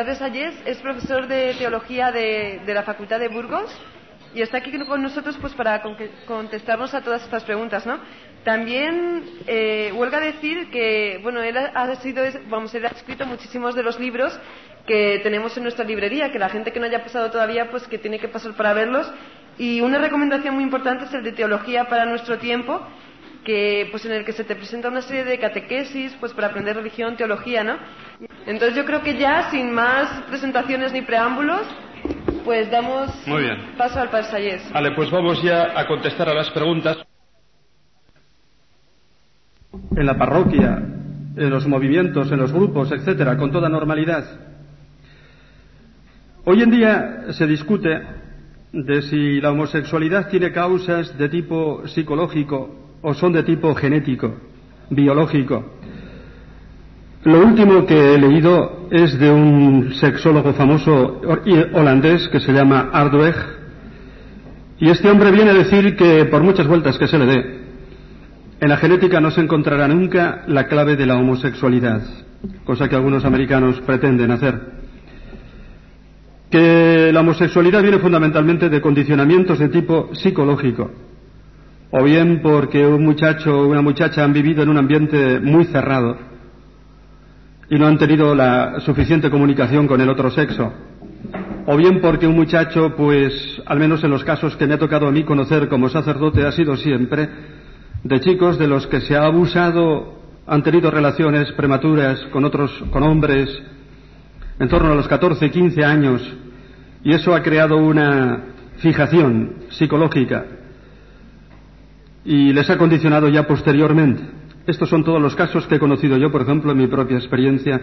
Padre Sayés es profesor de teología de, la Facultad de Burgos y está aquí con nosotros pues para con contestarnos a todas estas preguntas, ¿no? También eh, huelga decir que, bueno, él ha sido, vamos, él ha escrito muchísimos de los libros que tenemos en nuestra librería, que la gente que no haya pasado todavía, pues que tiene que pasar para verlos. Y una recomendación muy importante es el de Teología para nuestro tiempo, que pues en el que se te presenta una serie de catequesis pues para aprender religión, teología, ¿no? Entonces yo creo que ya sin más presentaciones ni preámbulos, pues damos Muy bien. paso al Parsayés. Vale, pues vamos ya a contestar a las preguntas. En la parroquia, en los movimientos, en los grupos, etcétera, con toda normalidad. Hoy en día se discute de si la homosexualidad tiene causas de tipo psicológico o son de tipo genético, biológico. Lo último que he leído es de un sexólogo famoso holandés que se llama Ardweg, y este hombre viene a decir que por muchas vueltas que se le dé, en la genética no se encontrará nunca la clave de la homosexualidad, cosa que algunos americanos pretenden hacer que la homosexualidad viene fundamentalmente de condicionamientos de tipo psicológico, o bien porque un muchacho o una muchacha han vivido en un ambiente muy cerrado y no han tenido la suficiente comunicación con el otro sexo, o bien porque un muchacho, pues, al menos en los casos que me ha tocado a mí conocer como sacerdote, ha sido siempre de chicos de los que se ha abusado, han tenido relaciones prematuras con otros, con hombres, en torno a los 14, 15 años, y eso ha creado una fijación psicológica y les ha condicionado ya posteriormente. Estos son todos los casos que he conocido yo, por ejemplo, en mi propia experiencia,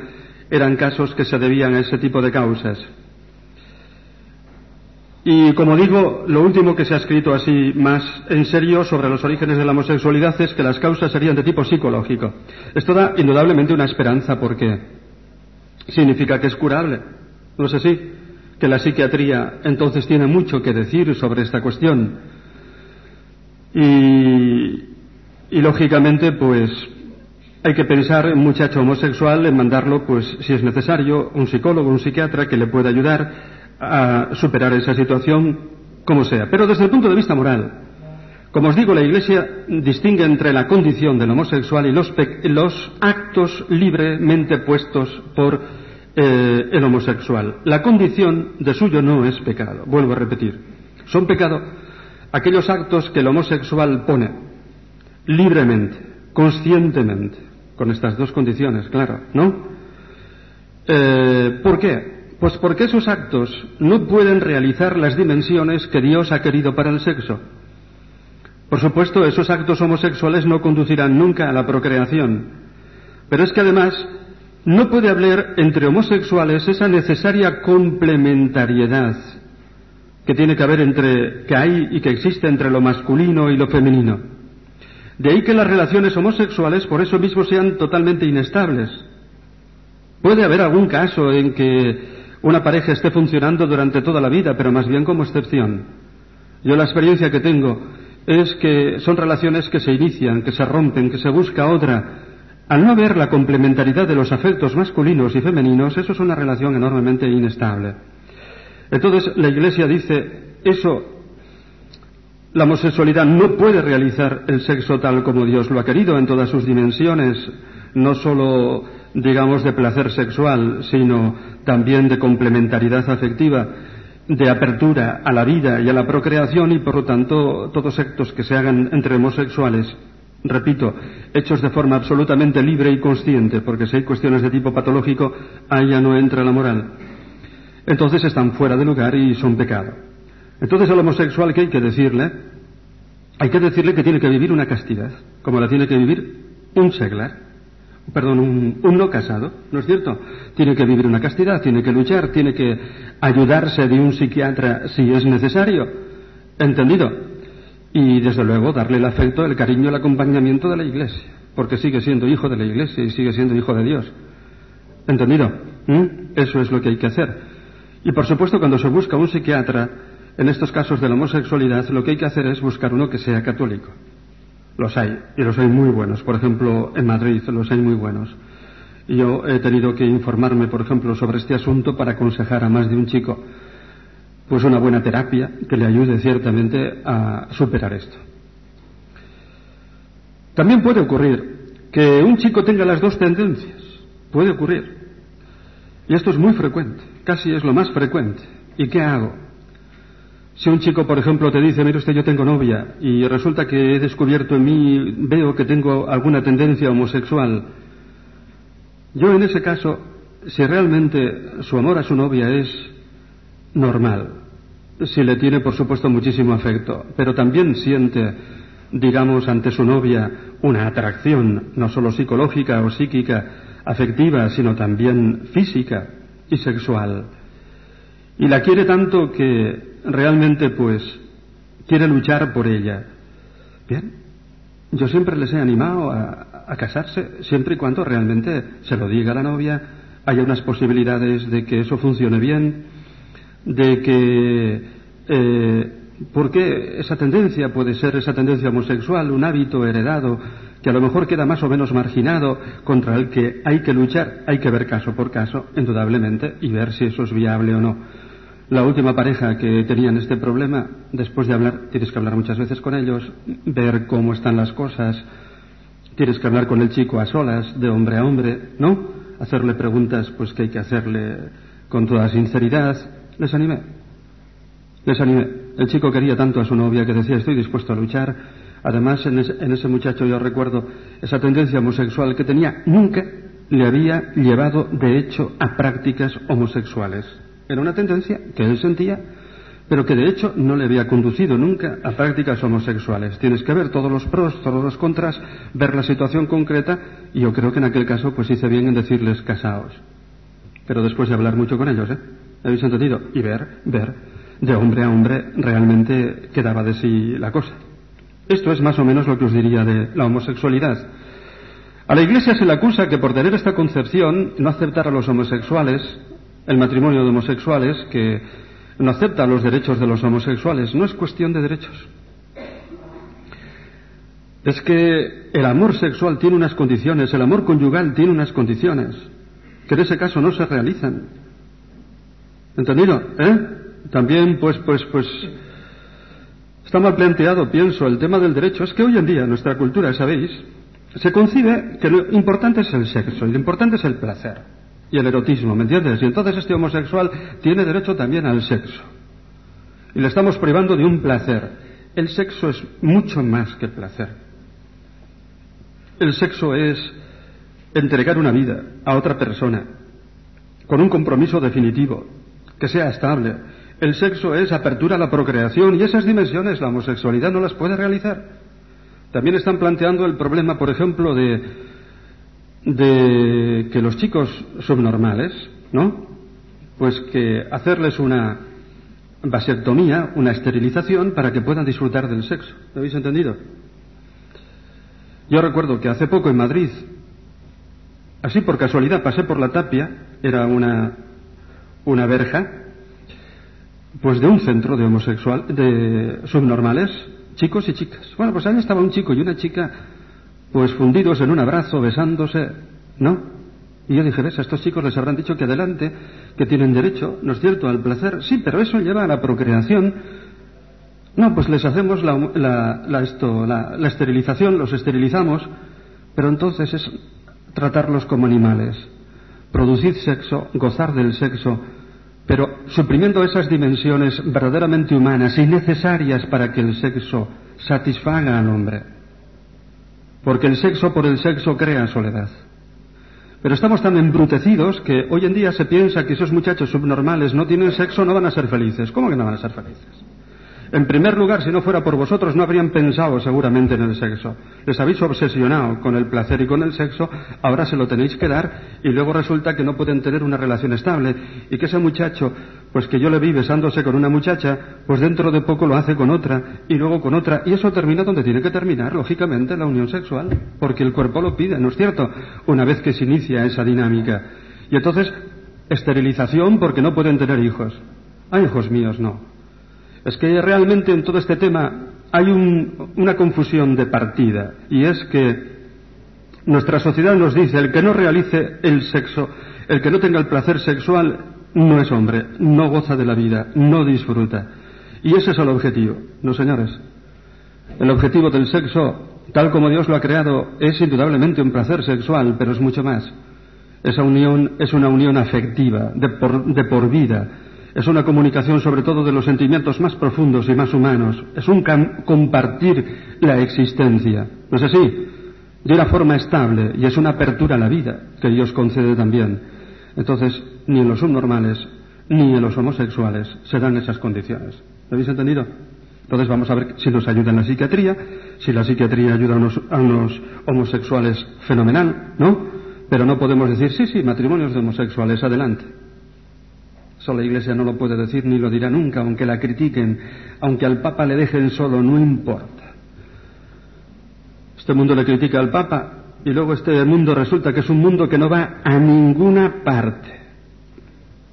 eran casos que se debían a ese tipo de causas. Y como digo, lo último que se ha escrito así más en serio sobre los orígenes de la homosexualidad es que las causas serían de tipo psicológico. Esto da indudablemente una esperanza porque significa que es curable. No sé si que la psiquiatría entonces tiene mucho que decir sobre esta cuestión. Y, lógicamente, pues hay que pensar en un muchacho homosexual, en mandarlo, pues si es necesario, un psicólogo, un psiquiatra que le pueda ayudar a superar esa situación, como sea. Pero desde el punto de vista moral, como os digo, la Iglesia distingue entre la condición del homosexual y los, los actos libremente puestos por eh, el homosexual. La condición de suyo no es pecado. Vuelvo a repetir. Son pecado aquellos actos que el homosexual pone libremente, conscientemente, con estas dos condiciones, claro, ¿no? Eh, ¿Por qué? Pues porque esos actos no pueden realizar las dimensiones que Dios ha querido para el sexo. Por supuesto, esos actos homosexuales no conducirán nunca a la procreación. Pero es que además no puede haber entre homosexuales esa necesaria complementariedad que tiene que haber entre, que hay y que existe entre lo masculino y lo femenino. De ahí que las relaciones homosexuales por eso mismo sean totalmente inestables. Puede haber algún caso en que una pareja esté funcionando durante toda la vida, pero más bien como excepción. Yo la experiencia que tengo es que son relaciones que se inician, que se rompen, que se busca otra, al no haber la complementariedad de los afectos masculinos y femeninos, eso es una relación enormemente inestable. Entonces, la Iglesia dice, eso, la homosexualidad no puede realizar el sexo tal como Dios lo ha querido en todas sus dimensiones, no solo, digamos, de placer sexual, sino también de complementariedad afectiva, de apertura a la vida y a la procreación y, por lo tanto, todos actos que se hagan entre homosexuales repito, hechos de forma absolutamente libre y consciente, porque si hay cuestiones de tipo patológico, ya no entra la moral. Entonces están fuera de lugar y son pecado. Entonces al homosexual, ¿qué hay que decirle? Hay que decirle que tiene que vivir una castidad, como la tiene que vivir un seglar, perdón, un, un no casado, ¿no es cierto? Tiene que vivir una castidad, tiene que luchar, tiene que ayudarse de un psiquiatra si es necesario. ¿Entendido? y desde luego darle el afecto, el cariño, el acompañamiento de la Iglesia, porque sigue siendo hijo de la Iglesia y sigue siendo hijo de Dios. ¿Entendido? ¿Mm? Eso es lo que hay que hacer. Y por supuesto, cuando se busca un psiquiatra, en estos casos de la homosexualidad, lo que hay que hacer es buscar uno que sea católico. Los hay, y los hay muy buenos. Por ejemplo, en Madrid los hay muy buenos. Yo he tenido que informarme, por ejemplo, sobre este asunto para aconsejar a más de un chico, pues una buena terapia que le ayude ciertamente a superar esto. También puede ocurrir que un chico tenga las dos tendencias. Puede ocurrir. Y esto es muy frecuente, casi es lo más frecuente. ¿Y qué hago? Si un chico, por ejemplo, te dice, mire usted, yo tengo novia y resulta que he descubierto en mí, veo que tengo alguna tendencia homosexual, yo en ese caso, si realmente su amor a su novia es normal, si le tiene, por supuesto, muchísimo afecto, pero también siente, digamos, ante su novia una atracción, no solo psicológica o psíquica, afectiva, sino también física y sexual, y la quiere tanto que realmente pues quiere luchar por ella. Bien, yo siempre les he animado a, casarse, siempre y cuando realmente se lo diga a la novia, haya unas posibilidades de que eso funcione bien, de que eh, porque esa tendencia puede ser esa tendencia homosexual, un hábito heredado que a lo mejor queda más o menos marginado, contra el que hay que luchar, hay que ver caso por caso, indudablemente, y ver si eso es viable o no. La última pareja que tenían este problema, después de hablar, tienes que hablar muchas veces con ellos, ver cómo están las cosas, tienes que hablar con el chico a solas, de hombre a hombre, ¿no? Hacerle preguntas, pues que hay que hacerle con toda sinceridad. Les animé. Les animé. El chico quería tanto a su novia que decía, estoy dispuesto a luchar. Además, en ese, en ese muchacho yo recuerdo esa tendencia homosexual que tenía, nunca le había llevado, de hecho, a prácticas homosexuales. Era una tendencia que él sentía, pero que de hecho no le había conducido nunca a prácticas homosexuales. Tienes que ver todos los pros, todos los contras, ver la situación concreta, y yo creo que en aquel caso pues hice bien en decirles casaos. Pero después de hablar mucho con ellos, ¿eh? ¿Habéis entendido? Y ver, ver, de hombre a hombre realmente quedaba de sí la cosa. Esto es más o menos lo que os diría de la homosexualidad. A la Iglesia se le acusa que por tener esta concepción, no aceptar a los homosexuales, el matrimonio de homosexuales, que no acepta los derechos de los homosexuales. No es cuestión de derechos. Es que el amor sexual tiene unas condiciones, el amor conyugal tiene unas condiciones, que en ese caso no se realizan. ¿Entendido? ¿Eh? También, pues, pues, pues, está mal planteado, pienso, el tema del derecho. Es que hoy en día, en nuestra cultura, ¿sabéis? Se concibe que lo importante es el sexo y lo importante es el placer y el erotismo, ¿me entiendes? Y entonces este homosexual tiene derecho también al sexo. Y le estamos privando de un placer. El sexo es mucho más que placer. El sexo es entregar una vida a otra persona con un compromiso definitivo, que sea estable. El sexo es apertura a la procreación y esas dimensiones la homosexualidad no las puede realizar. También están planteando el problema, por ejemplo, de de que los chicos subnormales, ¿no? Pues que hacerles una vasectomía, una esterilización para que puedan disfrutar del sexo. ¿Lo habéis entendido? Yo recuerdo que hace poco en Madrid, así por casualidad, pasé por la tapia, era una, una verja, pues de un centro de homosexual, de subnormales, chicos y chicas. Bueno, pues ahí estaba un chico y una chica pues fundidos en un abrazo, besándose, ¿no? Y yo dije, ves, a estos chicos les habrán dicho que adelante, que tienen derecho, ¿no es cierto?, al placer. Sí, pero eso lleva a la procreación. No, pues les hacemos la, la, esto, la, la esterilización, los esterilizamos, pero entonces es tratarlos como animales, producir sexo, gozar del sexo, pero suprimiendo esas dimensiones verdaderamente humanas y necesarias para que el sexo satisfaga al hombre. Porque el sexo por el sexo crea soledad. Pero estamos tan embrutecidos que hoy en día se piensa que esos muchachos subnormales no tienen sexo, no van a ser felices. ¿Cómo que no van a ser felices? En primer lugar, si no fuera por vosotros, no habrían pensado seguramente en el sexo. Les habéis obsesionado con el placer y con el sexo, ahora se lo tenéis que dar y luego resulta que no pueden tener una relación estable y que ese muchacho, pues que yo le vi besándose con una muchacha, pues dentro de poco lo hace con otra y luego con otra y eso termina donde tiene que terminar, lógicamente, la unión sexual, porque el cuerpo lo pide, ¿no es cierto? Una vez que se inicia esa dinámica. Y entonces, esterilización porque no pueden tener hijos. Ay, hijos míos, no es que realmente en todo este tema hay una confusión de partida y es que Nuestra sociedad nos dice, el que no realice el sexo, el que no tenga el placer sexual, no es hombre, no goza de la vida, no disfruta. Y ese es el objetivo, ¿no, señores? El objetivo del sexo, tal como Dios lo ha creado, es indudablemente un placer sexual, pero es mucho más. Esa unión es una unión afectiva, de por, de por vida. Es una comunicación sobre todo de los sentimientos más profundos y más humanos. Es un compartir la existencia. ¿No es así? De una forma estable y es una apertura a la vida que Dios concede también. Entonces, ni en los subnormales ni en los homosexuales se dan esas condiciones. ¿Lo habéis entendido? Entonces vamos a ver si nos ayuda en la psiquiatría, si la psiquiatría ayuda a unos, a unos homosexuales fenomenal, ¿no? Pero no podemos decir, sí, sí, matrimonios de homosexuales, adelante. La Iglesia no lo puede decir ni lo dirá nunca, aunque la critiquen, aunque al Papa le dejen solo, no importa. Este mundo le critica al Papa y luego este mundo resulta que es un mundo que no va a ninguna parte.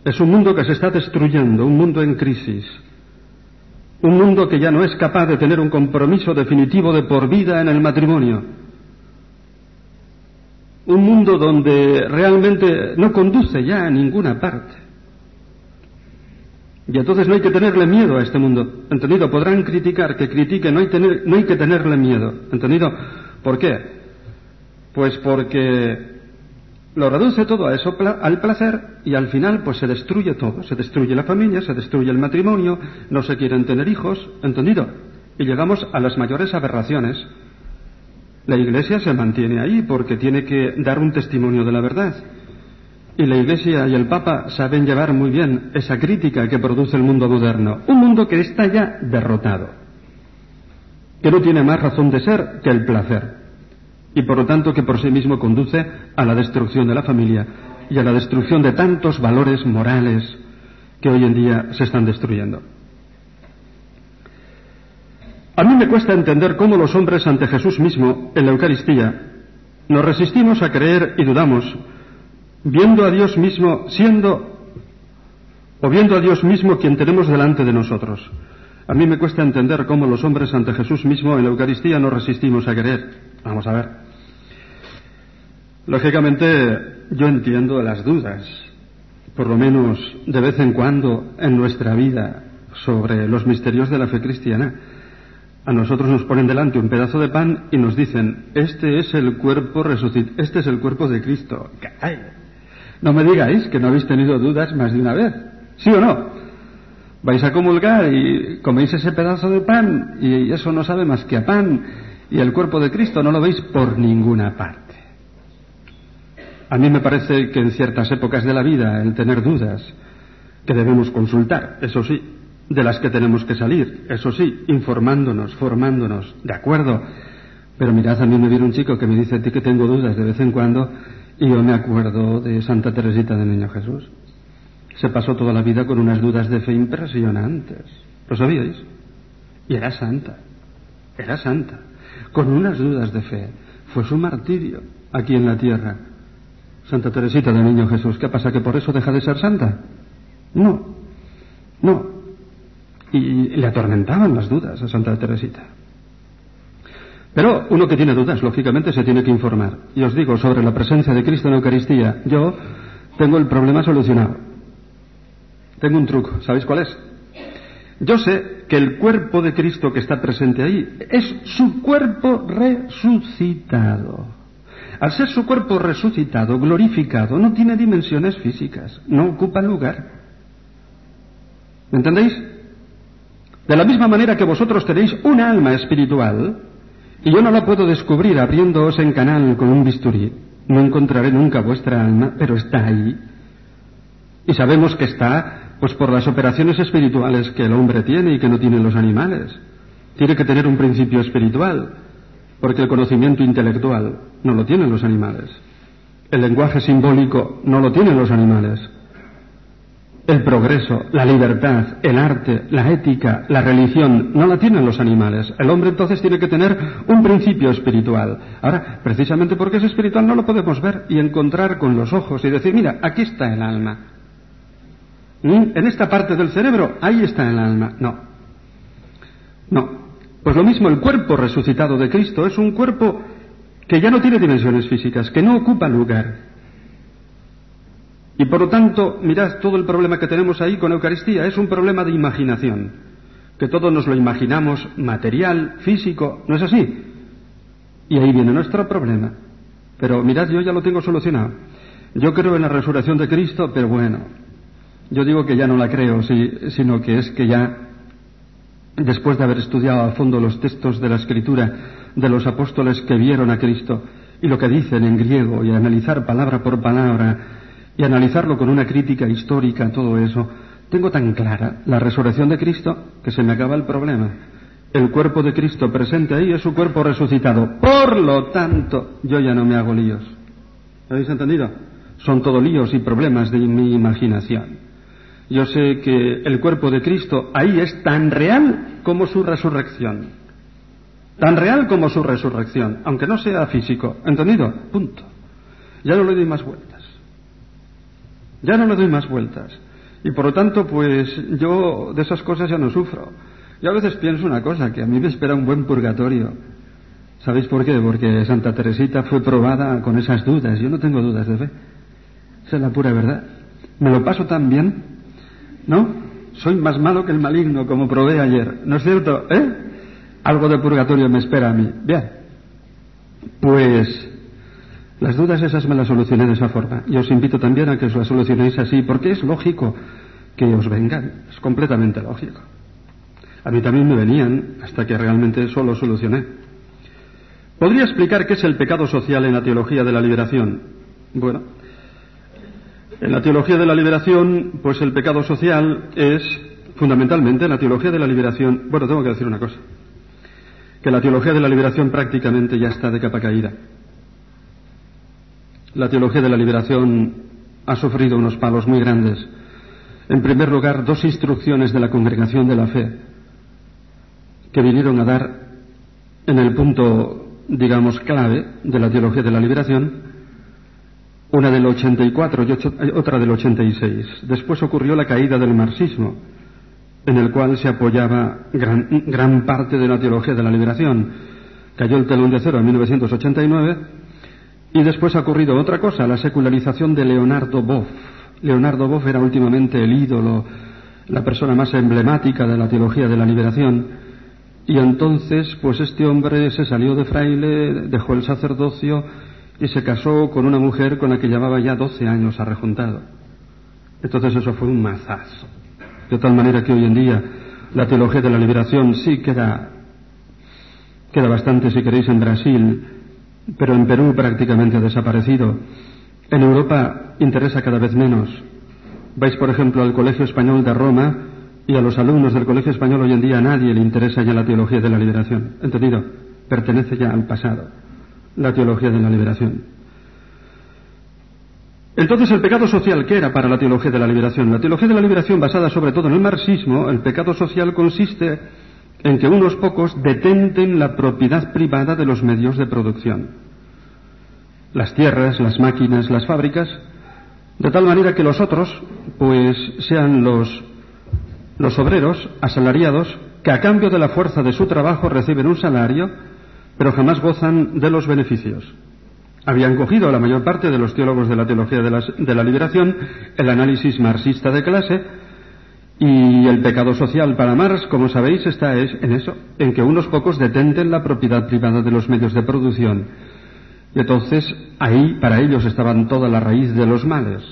Es un mundo que se está destruyendo, un mundo en crisis. Un mundo que ya no es capaz de tener un compromiso definitivo de por vida en el matrimonio un mundo donde realmente no conduce ya a ninguna parte. Y entonces no hay que tenerle miedo a este mundo. ¿Entendido? Podrán criticar, que critiquen, no hay, no hay que tenerle miedo. ¿Entendido? ¿Por qué? Pues porque lo reduce todo a eso, al placer, y al final pues se destruye todo. Se destruye la familia, se destruye el matrimonio, no se quieren tener hijos. ¿Entendido? Y llegamos a las mayores aberraciones la Iglesia se mantiene ahí porque tiene que dar un testimonio de la verdad. Y la Iglesia y el Papa saben llevar muy bien esa crítica que produce el mundo moderno. Un mundo que está ya derrotado, que no tiene más razón de ser que el placer. Y por lo tanto que por sí mismo conduce a la destrucción de la familia y a la destrucción de tantos valores morales que hoy en día se están destruyendo. A mí me cuesta entender cómo los hombres ante Jesús mismo, en la Eucaristía, nos resistimos a creer y dudamos, viendo a Dios mismo siendo o viendo a Dios mismo quien tenemos delante de nosotros. A mí me cuesta entender cómo los hombres ante Jesús mismo en la Eucaristía nos resistimos a creer. Vamos a ver. Lógicamente, yo entiendo las dudas, por lo menos de vez en cuando en nuestra vida, sobre los misterios de la fe cristiana. A nosotros nos ponen delante un pedazo de pan y nos dicen, este es el cuerpo resucitado, este es el cuerpo de Cristo. No me digáis que no habéis tenido dudas más de una vez. ¿Sí o no? Vais a comulgar y coméis ese pedazo de pan y eso no sabe más que a pan y el cuerpo de Cristo no lo veis por ninguna parte. A mí me parece que en ciertas épocas de la vida el tener dudas que debemos consultar, eso sí, de las que tenemos que salir, eso sí, informándonos, formándonos, de acuerdo. Pero mirad, a mí me viene un chico que me dice a ti que tengo dudas de vez en cuando y yo me acuerdo de Santa Teresita del Niño Jesús. Se pasó toda la vida con unas dudas de fe impresionantes. ¿Lo sabíais? Y era santa. Era santa. Con unas dudas de fe. Fue su martirio aquí en la tierra. Santa Teresita del Niño Jesús. ¿Qué pasa? ¿Que por eso deja de ser santa? No. No y le atormentaban las dudas a Santa Teresita. Pero uno que tiene dudas, lógicamente, se tiene que informar. Y os digo, sobre la presencia de Cristo en la Eucaristía, yo tengo el problema solucionado. Tengo un truco, ¿sabéis cuál es? Yo sé que el cuerpo de Cristo que está presente ahí es su cuerpo resucitado. Al ser su cuerpo resucitado, glorificado, no tiene dimensiones físicas, no ocupa lugar. ¿Me entendéis? De la misma manera que vosotros tenéis un alma espiritual, y yo no la puedo descubrir abriéndoos en canal con un bisturí. No encontraré nunca vuestra alma, pero está ahí. Y sabemos que está, pues por las operaciones espirituales que el hombre tiene y que no tienen los animales. Tiene que tener un principio espiritual, porque el conocimiento intelectual no lo tienen los animales. El lenguaje simbólico no lo tienen los animales el progreso, la libertad, el arte, la ética, la religión, no la tienen los animales. El hombre entonces tiene que tener un principio espiritual. Ahora, precisamente porque es espiritual no lo podemos ver y encontrar con los ojos y decir, mira, aquí está el alma. ¿Mm? En esta parte del cerebro, ahí está el alma. No. No. Pues lo mismo, el cuerpo resucitado de Cristo es un cuerpo que ya no tiene dimensiones físicas, que no ocupa lugar. Y por lo tanto, mirad, todo el problema que tenemos ahí con Eucaristía es un problema de imaginación, que todos nos lo imaginamos material, físico, ¿no es así? Y ahí viene nuestro problema. Pero mirad, yo ya lo tengo solucionado. Yo creo en la resurrección de Cristo, pero bueno, yo digo que ya no la creo, sino que es que ya, después de haber estudiado a fondo los textos de la Escritura de los apóstoles que vieron a Cristo y lo que dicen en griego y analizar palabra por palabra y analizarlo con una crítica histórica, todo eso, tengo tan clara la resurrección de Cristo que se me acaba el problema. El cuerpo de Cristo presente ahí es su cuerpo resucitado. Por lo tanto, yo ya no me hago líos. ¿Habéis entendido? Son todo líos y problemas de mi imaginación. Yo sé que el cuerpo de Cristo ahí es tan real como su resurrección. Tan real como su resurrección, aunque no sea físico. ¿Entendido? Punto. Ya no le doy más vueltas. Ya no le doy más vueltas. Y por lo tanto, pues yo de esas cosas ya no sufro. Yo a veces pienso una cosa, que a mí me espera un buen purgatorio. ¿Sabéis por qué? Porque Santa Teresita fue probada con esas dudas. Yo no tengo dudas de fe. Esa es la pura verdad. Me lo paso tan bien ¿No? Soy más malo que el maligno, como probé ayer. ¿No es cierto? ¿Eh? Algo de purgatorio me espera a mí. Bien. Pues las dudas esas me las solucioné de esa forma. Y os invito también a que os las solucionéis así, porque es lógico que os vengan. Es completamente lógico. A mí también me venían hasta que realmente eso lo solucioné. ¿Podría explicar qué es el pecado social en la teología de la liberación? Bueno, en la teología de la liberación, pues el pecado social es fundamentalmente la teología de la liberación. Bueno, tengo que decir una cosa, que la teología de la liberación prácticamente ya está de capa caída. La teología de la liberación ha sufrido unos palos muy grandes. En primer lugar, dos instrucciones de la congregación de la fe que vinieron a dar en el punto, digamos, clave de la teología de la liberación, una del 84 y eh, otra del 86. Después ocurrió la caída del marxismo, en el cual se apoyaba gran, parte de la teología de la liberación. Cayó el telón de acero en 1989 y después ha ocurrido otra cosa, la secularización de Leonardo Boff. Leonardo Boff era últimamente el ídolo, la persona más emblemática de la teología de la liberación. Y entonces, pues este hombre se salió de fraile, dejó el sacerdocio, y se casó con una mujer con la que llevaba ya 12 años arrejuntado. Entonces eso fue un mazazo. De tal manera que hoy en día la teología de la liberación sí queda, queda bastante, si queréis, en Brasil, pero en Perú prácticamente ha desaparecido. En Europa interesa cada vez menos. Vais, por ejemplo, al Colegio Español de Roma y a los alumnos del Colegio Español hoy en día a nadie le interesa ya la teología de la liberación. ¿Entendido? Pertenece ya al pasado la teología de la liberación. Entonces, el pecado social, ¿qué era para la teología de la liberación? La teología de la liberación, basada sobre todo en el marxismo, el pecado social consiste en que unos pocos detenten la propiedad privada de los medios de producción. Las tierras, las máquinas, las fábricas, de tal manera que los otros, pues, sean los, los obreros asalariados que a cambio de la fuerza de su trabajo reciben un salario pero jamás gozan de los beneficios. Habían cogido la mayor parte de los teólogos de la teología de la, liberación el análisis marxista de clase y el pecado social para Marx, como sabéis, está en eso, en que unos pocos detenten la propiedad privada de los medios de producción. Y entonces ahí para ellos estaban toda la raíz de los males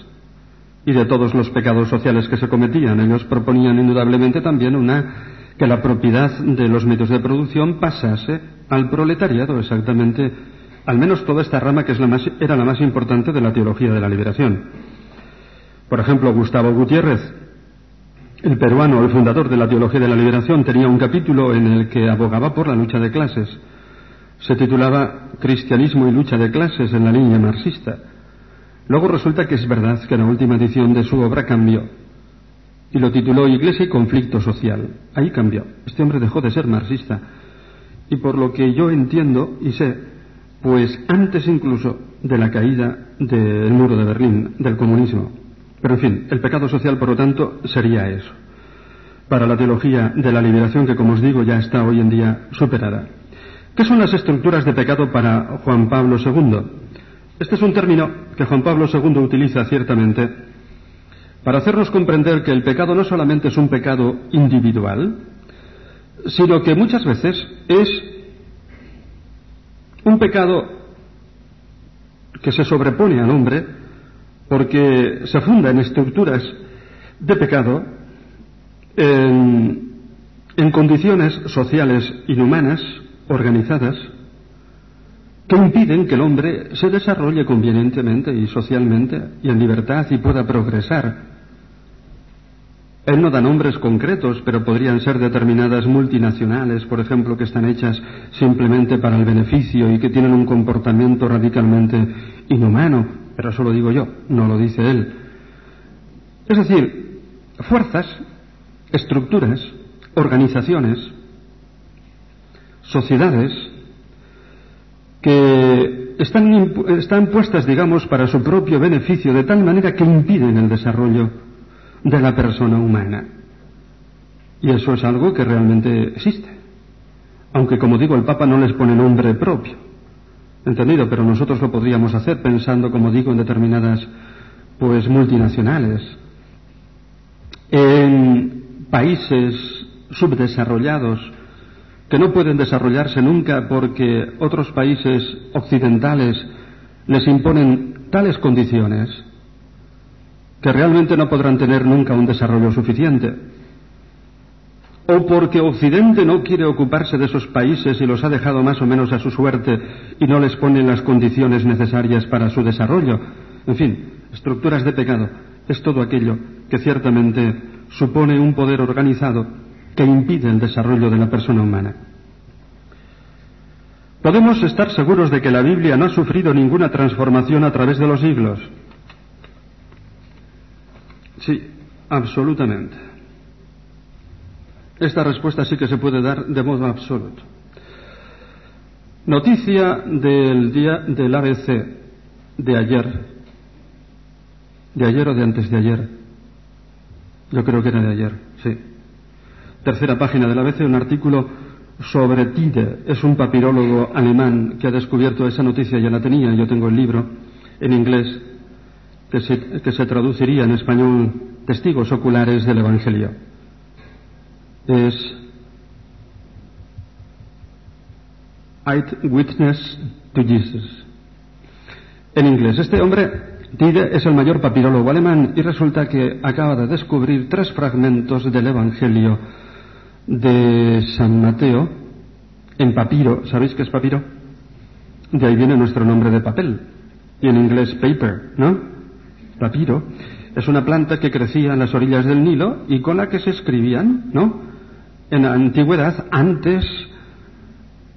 y de todos los pecados sociales que se cometían. Ellos proponían indudablemente también una que la propiedad de los medios de producción pasase al proletariado, exactamente, al menos toda esta rama que es la más, era la más importante de la teología de la liberación. Por ejemplo, Gustavo Gutiérrez, el peruano, el fundador de la teología de la liberación, tenía un capítulo en el que abogaba por la lucha de clases. Se titulaba Cristianismo y lucha de clases en la línea marxista. Luego resulta que es verdad que la última edición de su obra cambió y lo tituló Iglesia y conflicto social. Ahí cambió. Este hombre dejó de ser marxista y por lo que yo entiendo y sé, pues antes incluso de la caída del muro de Berlín, del comunismo. Pero en fin, el pecado social, por lo tanto, sería eso. Para la teología de la liberación, que como os digo ya está hoy en día superada. ¿Qué son las estructuras de pecado para Juan Pablo II? Este es un término que Juan Pablo II utiliza ciertamente para hacernos comprender que el pecado no solamente es un pecado individual, sino que muchas veces es un pecado que se sobrepone al hombre porque se funda en estructuras de pecado, en, condiciones sociales inhumanas, organizadas, que impiden que el hombre se desarrolle convenientemente y socialmente y en libertad y pueda progresar. Él no da nombres concretos, pero podrían ser determinadas multinacionales, por ejemplo, que están hechas simplemente para el beneficio y que tienen un comportamiento radicalmente inhumano, pero eso lo digo yo, no lo dice él. Es decir, fuerzas, estructuras, organizaciones, sociedades que están, están puestas, digamos, para su propio beneficio, de tal manera que impiden el desarrollo de la persona humana. Y eso es algo que realmente existe. Aunque, como digo, el Papa no les pone nombre propio. ¿Entendido? Pero nosotros lo podríamos hacer pensando, como digo, en determinadas, pues, multinacionales. En países subdesarrollados que no pueden desarrollarse nunca porque otros países occidentales les imponen tales condiciones que realmente no podrán tener nunca un desarrollo suficiente. O porque Occidente no quiere ocuparse de esos países y los ha dejado más o menos a su suerte y no les pone las condiciones necesarias para su desarrollo. En fin, estructuras de pecado es todo aquello que ciertamente supone un poder organizado que impide el desarrollo de la persona humana. Podemos estar seguros de que la Biblia no ha sufrido ninguna transformación a través de los siglos. Sí, absolutamente. Esta respuesta sí que se puede dar de modo absoluto. Noticia del día del ABC de ayer. ¿De ayer o de antes de ayer? Yo creo que era de ayer, sí. Tercera página del ABC, un artículo sobre Tide. Es un papirólogo alemán que ha descubierto esa noticia, ya la tenía, yo tengo el libro en inglés que se, traduciría en español testigos oculares del Evangelio. Es Eyewitness to Jesus. En inglés, este hombre, Tide, es el mayor papirólogo alemán y resulta que acaba de descubrir tres fragmentos del Evangelio de San Mateo en papiro. ¿Sabéis qué es papiro? De ahí viene nuestro nombre de papel. Y en inglés paper, ¿no? papiro, es una planta que crecía en las orillas del Nilo y con la que se escribían, ¿no? En la antigüedad, antes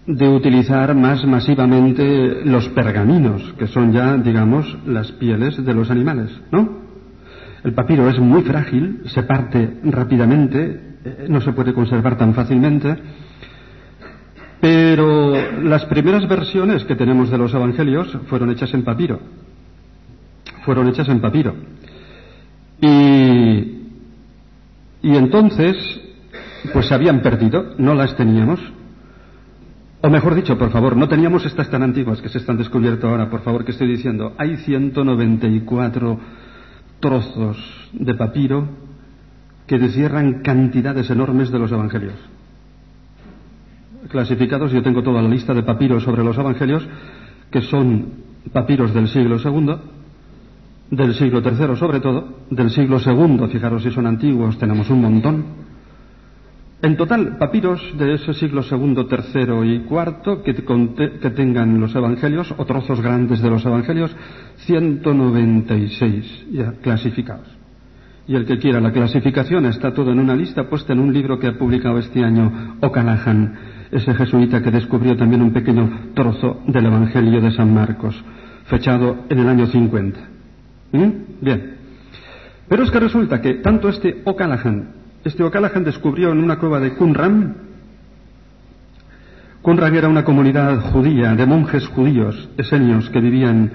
de utilizar más masivamente los pergaminos, que son ya, digamos, las pieles de los animales, ¿no? El papiro es muy frágil, se parte rápidamente, eh, no se puede conservar tan fácilmente, pero las primeras versiones que tenemos de los evangelios fueron hechas en papiro fueron hechas en papiro. Y, y entonces, pues se habían perdido, no las teníamos. O mejor dicho, por favor, no teníamos estas tan antiguas que se están descubierto ahora, por favor, que estoy diciendo. Hay 194 trozos de papiro que descierran cantidades enormes de los evangelios. Clasificados, yo tengo toda la lista de papiros sobre los evangelios, que son papiros del siglo segundo, del siglo III sobre todo, del siglo II, fijaros si son antiguos, tenemos un montón. En total, papiros de ese siglo II, III y que, que tengan los evangelios o trozos grandes de los evangelios, 196 ya clasificados. Y el que quiera la clasificación está todo en una lista puesta en un libro que ha publicado este año O'Callaghan, ese jesuita que descubrió también un pequeño trozo del Evangelio de San Marcos, fechado en el año 50. ¿Mm? Bien. Pero es que resulta que tanto este O'Callaghan, este O'Callaghan descubrió en una cueva de Qumran, Qumran era una comunidad judía de monjes judíos, esenios, que vivían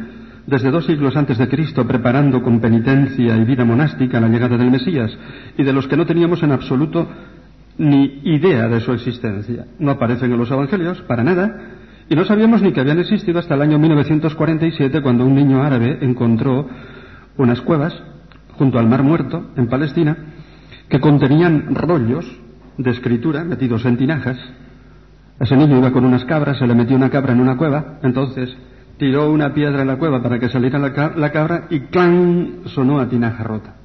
desde dos siglos antes de Cristo preparando con penitencia y vida monástica la llegada del Mesías, y de los que no teníamos en absoluto ni idea de su existencia. No aparecen en los evangelios, para nada, y no sabíamos ni que habían existido hasta el año 1947, cuando un niño árabe encontró unas cuevas junto al Mar Muerto, en Palestina, que contenían rollos de escritura metidos en tinajas. Ese niño iba con unas cabras, se le metió una cabra en una cueva, entonces tiró una piedra en la cueva para que saliera la, cabra y ¡clan! sonó a tinaja rota.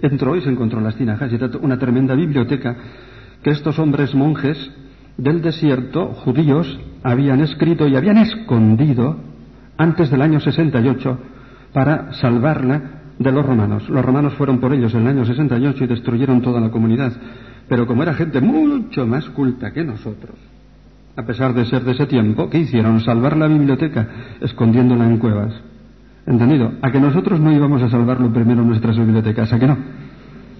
Entró y se encontró las tinajas y era una tremenda biblioteca que estos hombres monjes del desierto, judíos, habían escrito y habían escondido antes del año 68 para salvarla de los romanos. Los romanos fueron por ellos en el año 68 y destruyeron toda la comunidad. Pero como era gente mucho más culta que nosotros, a pesar de ser de ese tiempo, ¿qué hicieron? Salvar la biblioteca escondiéndola en cuevas. ¿Entendido? A que nosotros no íbamos a salvarlo primero nuestras bibliotecas, ¿a que no?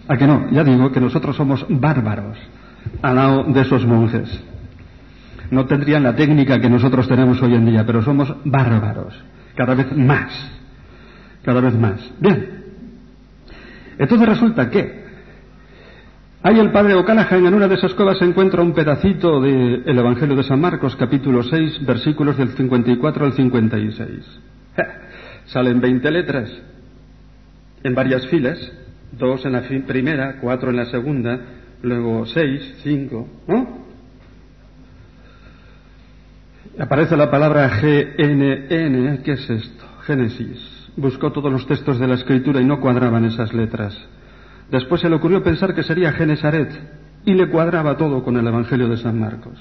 ¿A que no? Ya digo que nosotros somos bárbaros al lado de esos monjes. No tendrían la técnica que nosotros tenemos hoy en día, pero somos bárbaros, cada vez más, cada vez más. Bien, entonces resulta que hay el padre O'Callaghan en una de esas cuevas se encuentra un pedacito del Evangelio de San Marcos, capítulo 6, versículos del 54 al 56. Salen 20 letras en varias filas, dos en la primera, cuatro en la segunda, luego seis, cinco, ¿no? Aparece la palabra GNN, ¿qué es esto? Génesis. Buscó todos los textos de la escritura y no cuadraban esas letras. Después se le ocurrió pensar que sería Genesaret y le cuadraba todo con el Evangelio de San Marcos.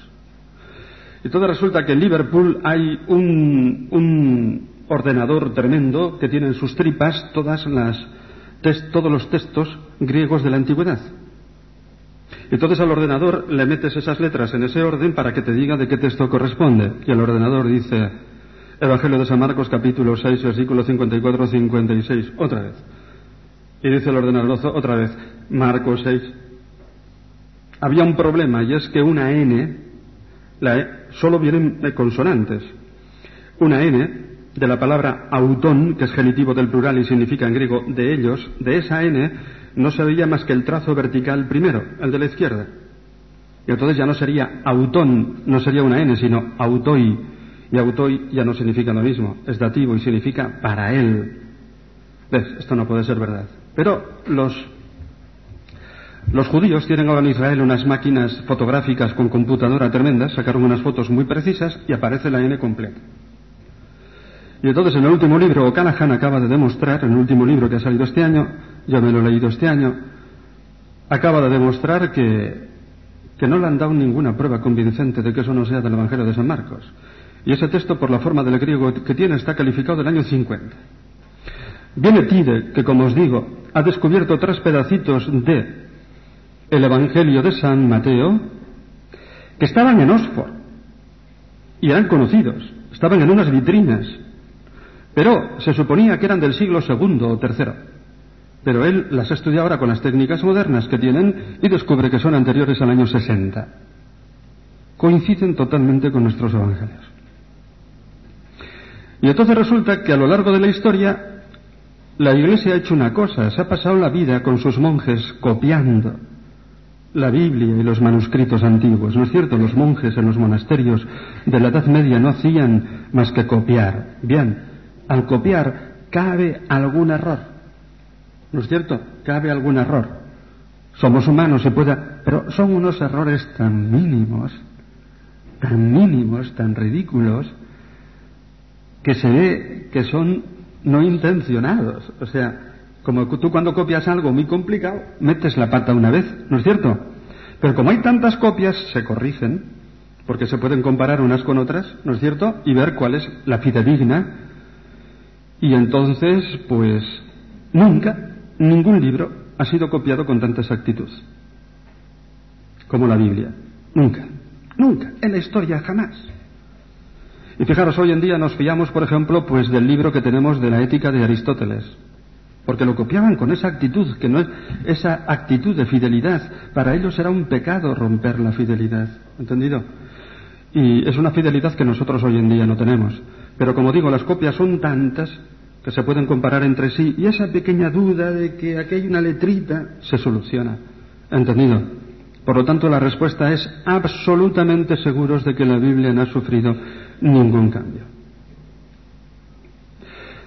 Y todo resulta que en Liverpool hay un, ordenador tremendo que tiene en sus tripas todas las, todos los textos griegos de la antigüedad. Entonces al ordenador le metes esas letras en ese orden para que te diga de qué texto corresponde. Y el ordenador dice Evangelio de San Marcos capítulo 6 versículo 54-56. Otra vez. Y dice el ordenador otra vez Marcos 6. Había un problema y es que una N, la e, solo vienen consonantes. Una N de la palabra autón, que es genitivo del plural y significa en griego de ellos, de esa N no se veía más que el trazo vertical primero, el de la izquierda. Y entonces ya no sería autón, no sería una N, sino autoi. Y autoi ya no significa lo mismo, es dativo y significa para él. ¿Ves? Esto no puede ser verdad. Pero los, judíos tienen ahora en Israel unas máquinas fotográficas con computadora tremendas, sacaron unas fotos muy precisas y aparece la N completa. Y entonces en el último libro, O'Callaghan acaba de demostrar, en el último libro que ha salido este año, yo me lo he leído este año, acaba de demostrar que, que no le han dado ninguna prueba convincente de que eso no sea del Evangelio de San Marcos. Y ese texto, por la forma del griego que tiene, está calificado del año 50. Viene Tide, que como os digo, ha descubierto tres pedacitos de el Evangelio de San Mateo, que estaban en Oxford y eran conocidos, estaban en unas vitrinas pero se suponía que eran del siglo segundo o tercero. Pero él las estudia ahora con las técnicas modernas que tienen y descubre que son anteriores al año 60. Coinciden totalmente con nuestros evangelios. Y entonces resulta que a lo largo de la historia la Iglesia ha hecho una cosa, se ha pasado la vida con sus monjes copiando la Biblia y los manuscritos antiguos. ¿No es cierto? Los monjes en los monasterios de la Edad Media no hacían más que copiar. Bien, al copiar cabe algún error. ¿No es cierto? Cabe algún error. Somos humanos, se puede, pero son unos errores tan mínimos, tan mínimos, tan ridículos, que se ve que son no intencionados. O sea, como tú cuando copias algo muy complicado, metes la pata una vez, ¿no es cierto? Pero como hay tantas copias, se corrigen, porque se pueden comparar unas con otras, ¿no es cierto? Y ver cuál es la fidedigna y entonces, pues, nunca, ningún libro ha sido copiado con tanta exactitud como la Biblia. Nunca, nunca, en la historia jamás. Y fijaros, hoy en día nos fiamos, por ejemplo, pues del libro que tenemos de la ética de Aristóteles, porque lo copiaban con esa actitud, que no es esa actitud de fidelidad. Para ellos era un pecado romper la fidelidad, ¿entendido? Y es una fidelidad que nosotros hoy en día no tenemos. Pero como digo, las copias son tantas que se pueden comparar entre sí y esa pequeña duda de que aquí hay una letrita se soluciona. ¿Entendido? Por lo tanto, la respuesta es absolutamente seguros de que la Biblia no ha sufrido ningún cambio.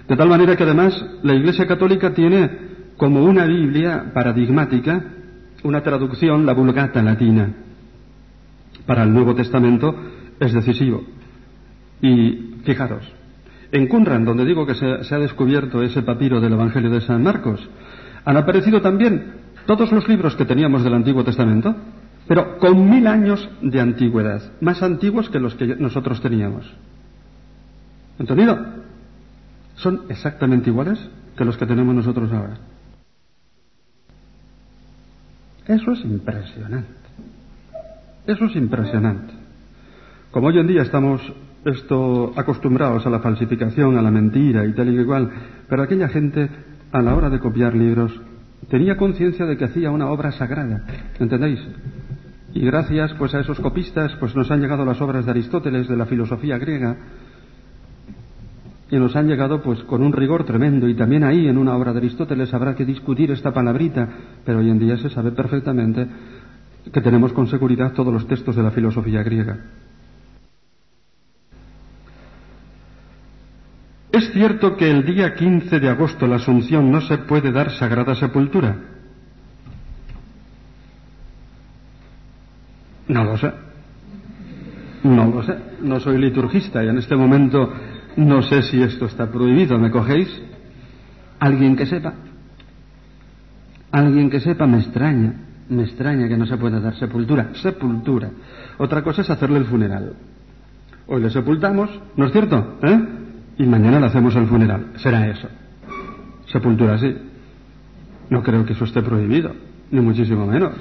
De tal manera que además la Iglesia Católica tiene como una Biblia paradigmática una traducción, la Vulgata latina. Para el Nuevo Testamento es decisivo. Y fijaros, en Qumran, donde digo que se, se ha descubierto ese papiro del Evangelio de San Marcos, han aparecido también todos los libros que teníamos del Antiguo Testamento, pero con mil años de antigüedad, más antiguos que los que nosotros teníamos. ¿Entendido? Son exactamente iguales que los que tenemos nosotros ahora. Eso es impresionante. Eso es impresionante. Como hoy en día estamos esto acostumbrados a la falsificación, a la mentira y tal y igual, pero aquella gente a la hora de copiar libros tenía conciencia de que hacía una obra sagrada, ¿entendéis? Y gracias pues a esos copistas pues nos han llegado las obras de Aristóteles de la filosofía griega y nos han llegado pues con un rigor tremendo y también ahí en una obra de Aristóteles habrá que discutir esta palabrita, pero hoy en día se sabe perfectamente que tenemos con seguridad todos los textos de la filosofía griega. ¿Es cierto que el día 15 de agosto la Asunción no se puede dar sagrada sepultura? No lo sé. No lo sé. No soy liturgista y en este momento no sé si esto está prohibido. ¿Me cogéis? Alguien que sepa. Alguien que sepa me extraña. Me extraña que no se pueda dar sepultura. Sepultura. Otra cosa es hacerle el funeral. Hoy le sepultamos, ¿no es cierto? ¿Eh? Y mañana le hacemos el funeral. Será eso. Sepultura sí. No creo que eso esté prohibido, ni muchísimo menos.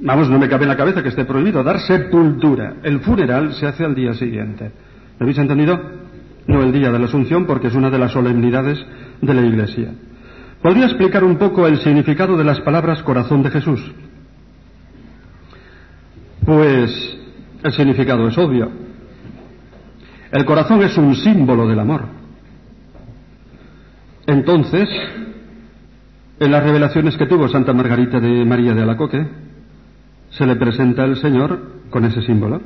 Vamos, no me cabe en la cabeza que esté prohibido dar sepultura. El funeral se hace al día siguiente. ¿Lo habéis entendido? No el día de la Asunción, porque es una de las solemnidades de la Iglesia. ¿Podría explicar un poco el significado de las palabras corazón de Jesús? Pues el significado es obvio. El corazón es un símbolo del amor. Entonces, en las revelaciones que tuvo Santa Margarita de María de Alacoque, se le presenta al Señor con ese símbolo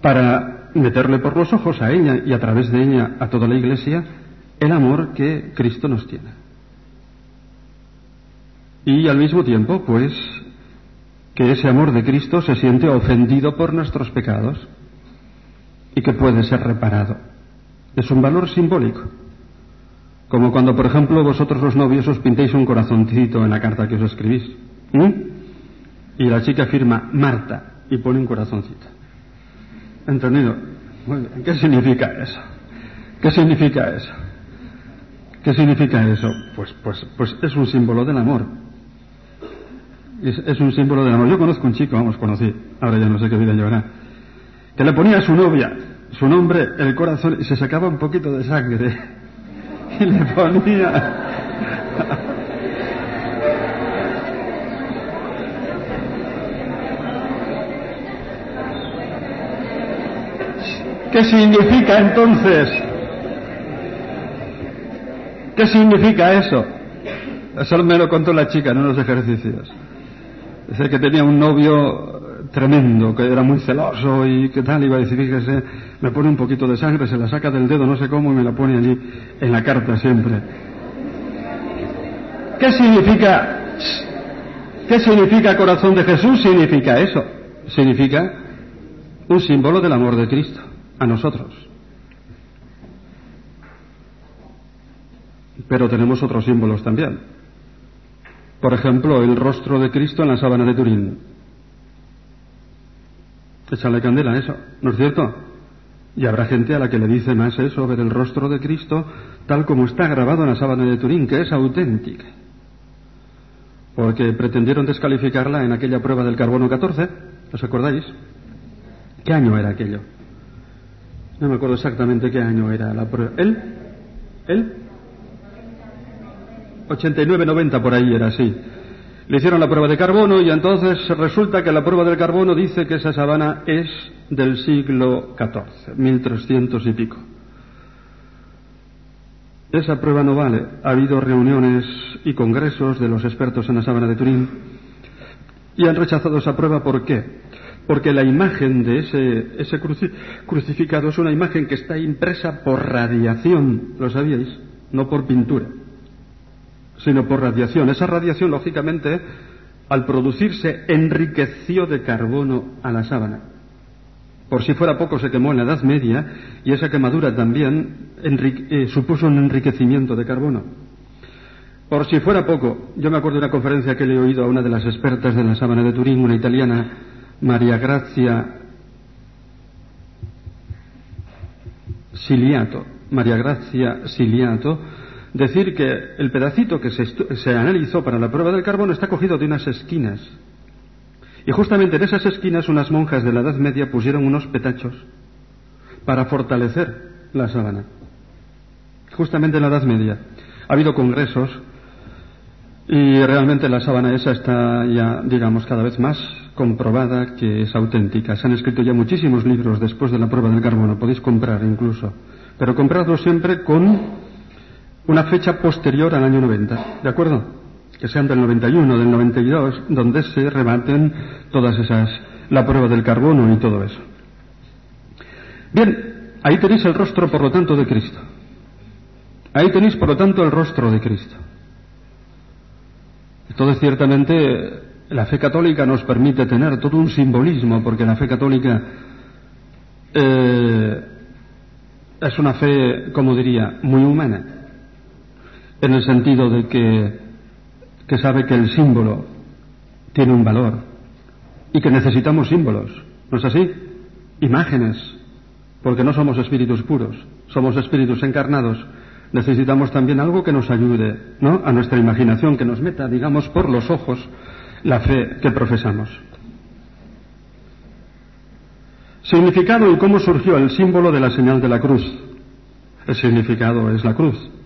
para meterle por los ojos a ella y a través de ella a toda la Iglesia el amor que Cristo nos tiene. Y al mismo tiempo, pues, que ese amor de Cristo se siente ofendido por nuestros pecados y que puede ser reparado. Es un valor simbólico. Como cuando, por ejemplo, vosotros los novios os pintéis un corazoncito en la carta que os escribís. Y la chica firma Marta y pone un corazoncito. ¿Entendido? Muy. ¿Qué significa eso? ¿Qué significa eso? ¿Qué significa eso? Pues, pues, pues es un símbolo del amor. Es, un símbolo del amor. Yo conozco un chico, vamos, conocí, ahora ya no sé qué vida llevará, que le ponía a su novia su nombre, el corazón, y se sacaba un poquito de sangre y le ponía. ¿Qué significa entonces? ¿Qué significa eso? Eso me lo contó la chica en unos ejercicios. Dice que tenía un novio tremendo, que era muy celoso y que tal, iba a decir, fíjese, me pone un poquito de sangre, se la saca del dedo, no sé cómo, y me la pone allí en la carta siempre. ¿Qué significa? ¿Qué significa corazón de Jesús? Significa eso. Significa un símbolo del amor de Cristo a nosotros. Pero tenemos otros símbolos también. Por ejemplo, el rostro de Cristo en la sábana de Turín. Échale candela eso, ¿no es cierto? Y habrá gente a la que le dice más eso, ver el rostro de Cristo tal como está grabado en la sábana de Turín, que es auténtica. Porque pretendieron descalificarla en aquella prueba del carbono 14, ¿os acordáis? ¿Qué año era aquello? No me acuerdo exactamente qué año era la prueba. ¿Él? ¿Él? 89-90 por ahí era así. Le hicieron la prueba de carbono y entonces resulta que la prueba del carbono dice que esa sabana es del siglo XIV, 1300 y pico. esa prueba no vale. Ha habido reuniones y congresos de los expertos en la sábana de Turín y han rechazado esa prueba. ¿Por qué? Porque la imagen de ese crucificado es una imagen que está impresa por radiación, ¿lo sabíais? No por pintura, sino por radiación. Esa radiación, lógicamente, al producirse, enriqueció de carbono a la sábana. Por si fuera poco, se quemó en la Edad Media y esa quemadura también eh, supuso un enriquecimiento de carbono. Por si fuera poco, yo me acuerdo de una conferencia que le he oído a una de las expertas de la sábana de Turín, una italiana, María Grazia Siliato. María Grazia Siliato, decir que el pedacito que se, se analizó para la prueba del carbono está cogido de unas esquinas y justamente en esas esquinas unas monjas de la Edad Media pusieron unos petachos para fortalecer la sábana. Justamente en la Edad Media. Ha habido congresos y realmente la sábana esa está ya, digamos, cada vez más comprobada que es auténtica. Se han escrito ya muchísimos libros después de la prueba del carbono, podéis comprar incluso. Pero compradlo siempre con una fecha posterior al año 90, ¿de acuerdo? que sean del 91, del 92, donde se rebaten todas esas, la prueba del carbono y todo eso. Bien, ahí tenéis el rostro, por lo tanto, de Cristo. Ahí tenéis, por lo tanto, el rostro de Cristo. Entonces, ciertamente, la fe católica nos permite tener todo un simbolismo, porque la fe católica eh, es una fe, como diría, muy humana, en el sentido de que que sabe que el símbolo tiene un valor y que necesitamos símbolos, ¿no es así? Imágenes, porque no somos espíritus puros, somos espíritus encarnados. Necesitamos también algo que nos ayude, ¿no? A nuestra imaginación, que nos meta, digamos, por los ojos la fe que profesamos. Significado y cómo surgió el símbolo de la señal de la cruz. El significado es la cruz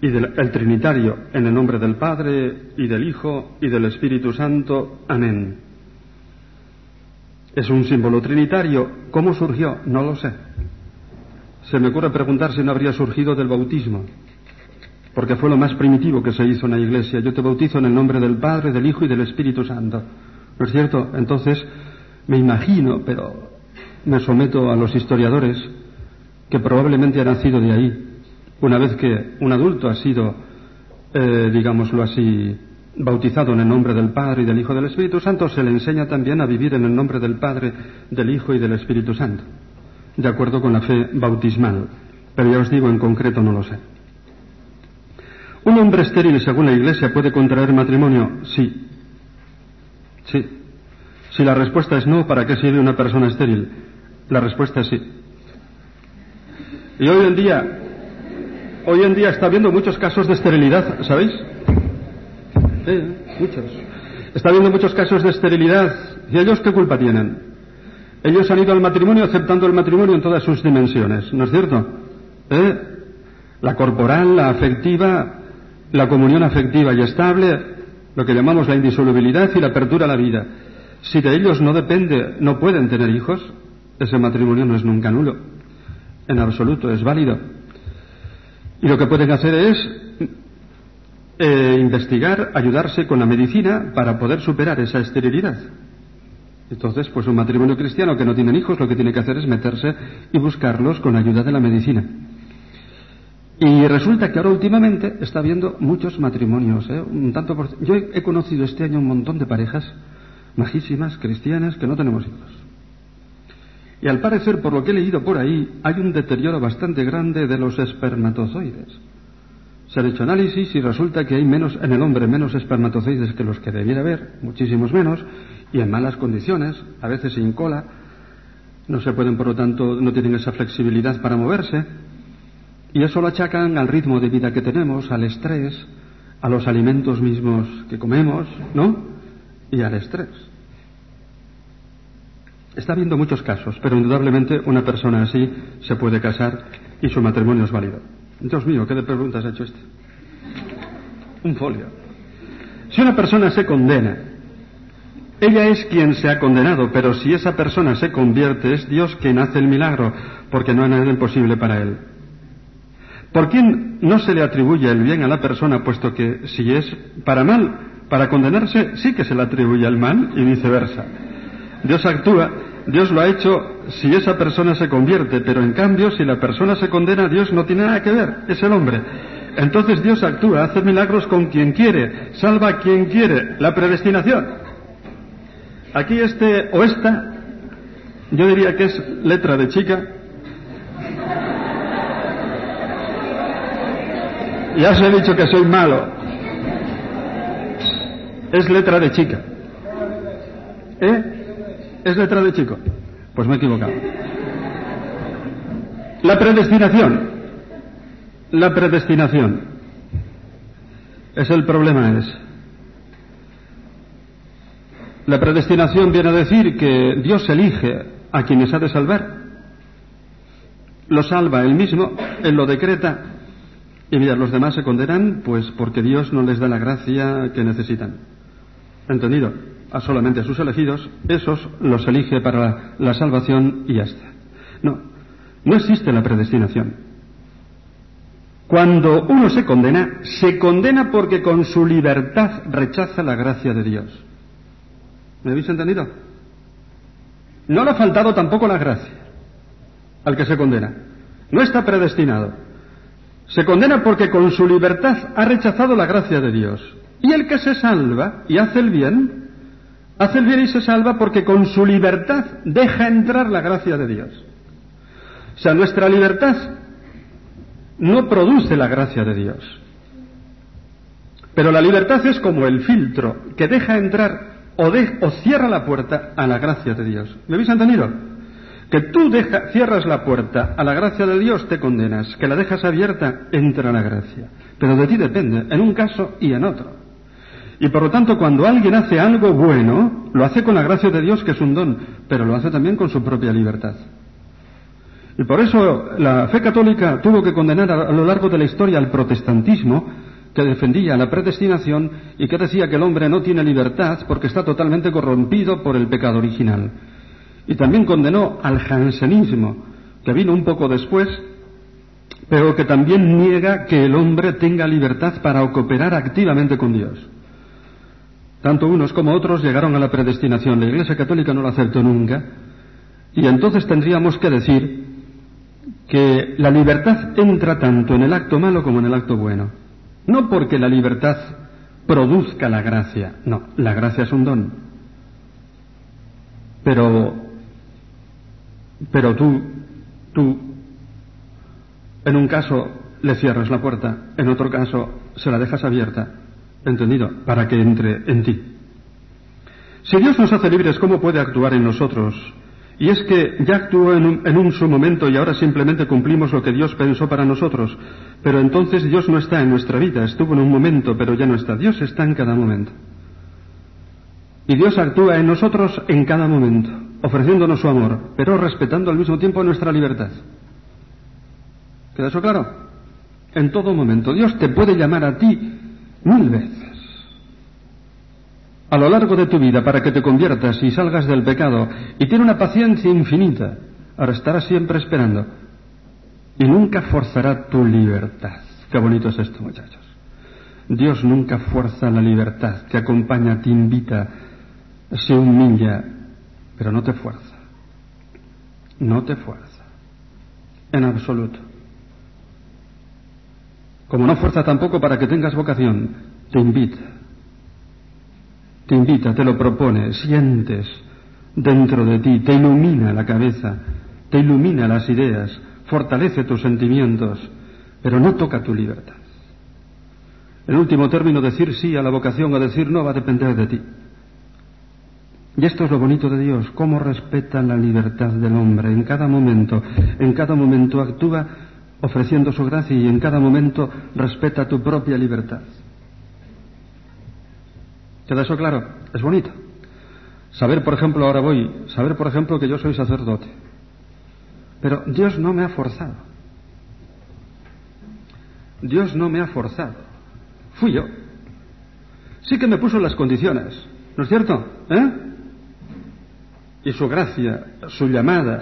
y del el Trinitario, en el nombre del Padre y del Hijo y del Espíritu Santo. Amén. Es un símbolo trinitario. ¿Cómo surgió? No lo sé. Se me ocurre preguntar si no habría surgido del bautismo, porque fue lo más primitivo que se hizo en la iglesia. Yo te bautizo en el nombre del Padre, del Hijo y del Espíritu Santo. ¿No es cierto? Entonces, me imagino, pero me someto a los historiadores, que probablemente ha nacido de ahí, una vez que un adulto ha sido, eh, digámoslo así, bautizado en el nombre del Padre y del Hijo del Espíritu Santo, se le enseña también a vivir en el nombre del Padre, del Hijo y del Espíritu Santo, de acuerdo con la fe bautismal. Pero ya os digo, en concreto no lo sé. ¿Un hombre estéril, según la Iglesia, puede contraer matrimonio? Sí. Sí. Si la respuesta es no, ¿para qué sirve una persona estéril? La respuesta es sí. Y hoy en día, hoy en día está habiendo muchos casos de esterilidad, ¿sabéis? Sí, muchos. Está habiendo muchos casos de esterilidad. ¿Y ellos qué culpa tienen? Ellos han ido al matrimonio aceptando el matrimonio en todas sus dimensiones, ¿no es cierto? ¿Eh? La corporal, la afectiva, la comunión afectiva y estable, lo que llamamos la indisolubilidad y la apertura a la vida. Si de ellos no depende, no pueden tener hijos, ese matrimonio no es nunca nulo. En absoluto, es válido. Y lo que pueden hacer es eh, investigar, ayudarse con la medicina para poder superar esa esterilidad. Entonces, pues un matrimonio cristiano que no tiene hijos lo que tiene que hacer es meterse y buscarlos con ayuda de la medicina. Y resulta que ahora últimamente está habiendo muchos matrimonios. ¿eh? Un tanto Yo he conocido este año un montón de parejas majísimas, cristianas, que no tenemos hijos. Y al parecer, por lo que he leído por ahí, hay un deterioro bastante grande de los espermatozoides. Se han hecho análisis y resulta que hay menos en el hombre menos espermatozoides que los que debiera haber, muchísimos menos, y en malas condiciones, a veces sin cola. No se pueden, por lo tanto, no tienen esa flexibilidad para moverse. Y eso lo achacan al ritmo de vida que tenemos, al estrés, a los alimentos mismos que comemos, ¿no? Y al estrés. Está habiendo muchos casos, pero indudablemente una persona así se puede casar y su matrimonio es válido. Dios mío, ¿qué de preguntas ha hecho este? Un folio. Si una persona se condena, ella es quien se ha condenado, pero si esa persona se convierte, es Dios quien hace el milagro, porque no hay nada imposible para él. ¿Por quién no se le atribuye el bien a la persona, puesto que si es para mal, para condenarse, sí que se le atribuye el mal y viceversa? Dios actúa, Dios lo ha hecho si esa persona se convierte, pero en cambio, si la persona se condena, Dios no tiene nada que ver, es el hombre. Entonces Dios actúa, hace milagros con quien quiere, salva a quien quiere, la predestinación. Aquí este o esta, yo diría que es letra de chica. Ya os he dicho que soy malo. Es letra de chica. ¿Eh? ¿Es letra de chico? Pues me he equivocado. La predestinación. La predestinación. Es el problema, es. La predestinación viene a decir que Dios elige a quienes ha de salvar. Lo salva él mismo, él lo decreta. Y mira, los demás se condenan, pues porque Dios no les da la gracia que necesitan. ¿Entendido? A solamente a sus elegidos, esos los elige para la salvación y ya está. No, no existe la predestinación. Cuando uno se condena, se condena porque con su libertad rechaza la gracia de Dios. ¿Me habéis entendido? No le ha faltado tampoco la gracia al que se condena. No está predestinado. Se condena porque con su libertad ha rechazado la gracia de Dios. Y el que se salva y hace el bien, hace el bien y se salva porque con su libertad deja entrar la gracia de Dios. O sea, nuestra libertad no produce la gracia de Dios. Pero la libertad es como el filtro que deja entrar o, cierra la puerta a la gracia de Dios. ¿Me habéis entendido? Que tú cierras la puerta a la gracia de Dios, te condenas. Que la dejas abierta, entra la gracia. Pero de ti depende, en un caso y en otro. Y por lo tanto, cuando alguien hace algo bueno, lo hace con la gracia de Dios, que es un don, pero lo hace también con su propia libertad. Y por eso la fe católica tuvo que condenar a, lo largo de la historia al protestantismo, que defendía la predestinación y que decía que el hombre no tiene libertad porque está totalmente corrompido por el pecado original. Y también condenó al jansenismo, que vino un poco después, pero que también niega que el hombre tenga libertad para cooperar activamente con Dios. Tanto unos como otros llegaron a la predestinación. La Iglesia Católica no lo aceptó nunca. Y entonces tendríamos que decir que la libertad entra tanto en el acto malo como en el acto bueno. No porque la libertad produzca la gracia, no, la gracia es un don. Pero, pero tú, tú, en un caso le cierras la puerta, en otro caso se la dejas abierta, ¿entendido? Para que entre en ti. Si Dios nos hace libres, ¿cómo puede actuar en nosotros? Y es que ya actuó en un, en un, su momento y ahora simplemente cumplimos lo que Dios pensó para nosotros. Pero entonces Dios no está en nuestra vida, estuvo en un momento, pero ya no está. Dios está en cada momento. Y Dios actúa en nosotros en cada momento, ofreciéndonos su amor, pero respetando al mismo tiempo nuestra libertad. ¿Queda eso claro? En todo momento. Dios te puede llamar a ti mil veces a lo largo de tu vida para que te conviertas y salgas del pecado y tiene una paciencia infinita. Ahora estará siempre esperando y nunca forzará tu libertad. Qué bonito es esto, muchachos. Dios nunca fuerza la libertad, te acompaña, te invita, se humilla, pero no te fuerza. No te fuerza. En absoluto. Como no fuerza tampoco para que tengas vocación, te invita te invita, te lo propone, sientes dentro de ti, te ilumina la cabeza, te ilumina las ideas, fortalece tus sentimientos, pero no toca tu libertad. En último término, decir sí a la vocación o decir no va a depender de ti. Y esto es lo bonito de Dios, cómo respeta la libertad del hombre en cada momento. En cada momento actúa ofreciendo su gracia y en cada momento respeta tu propia libertad. ¿Queda eso claro? Es bonito. Saber, por ejemplo, ahora voy, saber, por ejemplo, que yo soy sacerdote. Pero Dios no me ha forzado. Dios no me ha forzado. Fui yo. Sí que me puso las condiciones, ¿no es cierto? ¿Eh? Y su gracia, su llamada,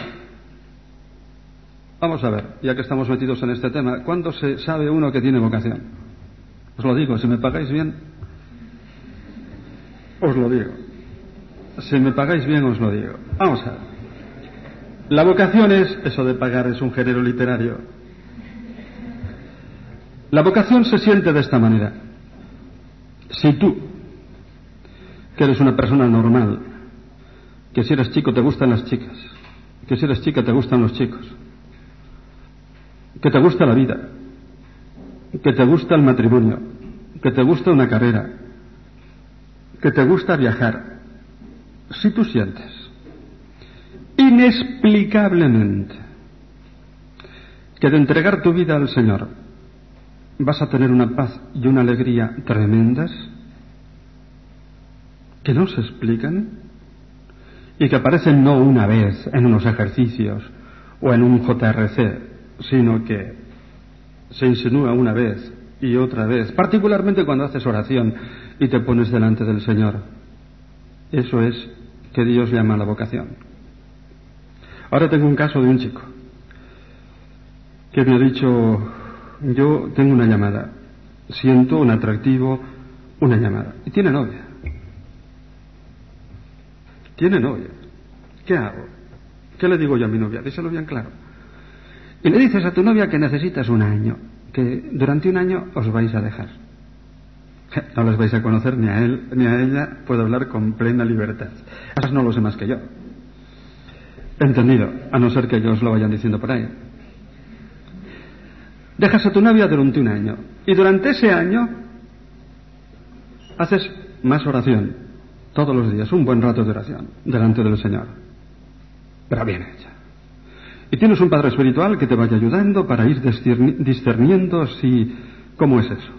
Vamos a ver, ya que estamos metidos en este tema, ¿cuándo se sabe uno que tiene vocación? Os lo digo, si me pagáis bien, os lo digo. Si me pagáis bien, os lo digo. Vamos a ver. La vocación es, eso de pagar es un género literario. La vocación se siente de esta manera. Si tú, que eres una persona normal, que si eres chico te gustan las chicas, que si eres chica te gustan los chicos, que te gusta la vida, que te gusta el matrimonio, que te gusta una carrera, que te gusta viajar, si tú sientes. Inexplicablemente. Que de entregar tu vida al Señor vas a tener una paz y una alegría tremendas, que no se explican y que aparecen no una vez en unos ejercicios o en un JRC, sino que se insinúa una vez y otra vez, particularmente cuando haces oración y te pones delante del Señor. Eso es que Dios llama la vocación. Ahora tengo un caso de un chico que me ha dicho, yo tengo una llamada, siento un atractivo, una llamada, y tiene novia. Tiene novia. ¿Qué hago? ¿Qué le digo yo a mi novia? Díselo bien claro. Y le dices a tu novia que necesitas un año, que durante un año os vais a dejar. No les vais a conocer ni a él ni a ella, puedo hablar con plena libertad. Esas no lo sé más que yo. Entendido, a no ser que ellos lo vayan diciendo por ahí. Dejas a tu novia durante un año y durante ese año haces más oración, todos los días, un buen rato de oración delante del Señor. Pero bien hecha. Y tienes un Padre Espiritual que te vaya ayudando para ir discerniendo si cómo es eso.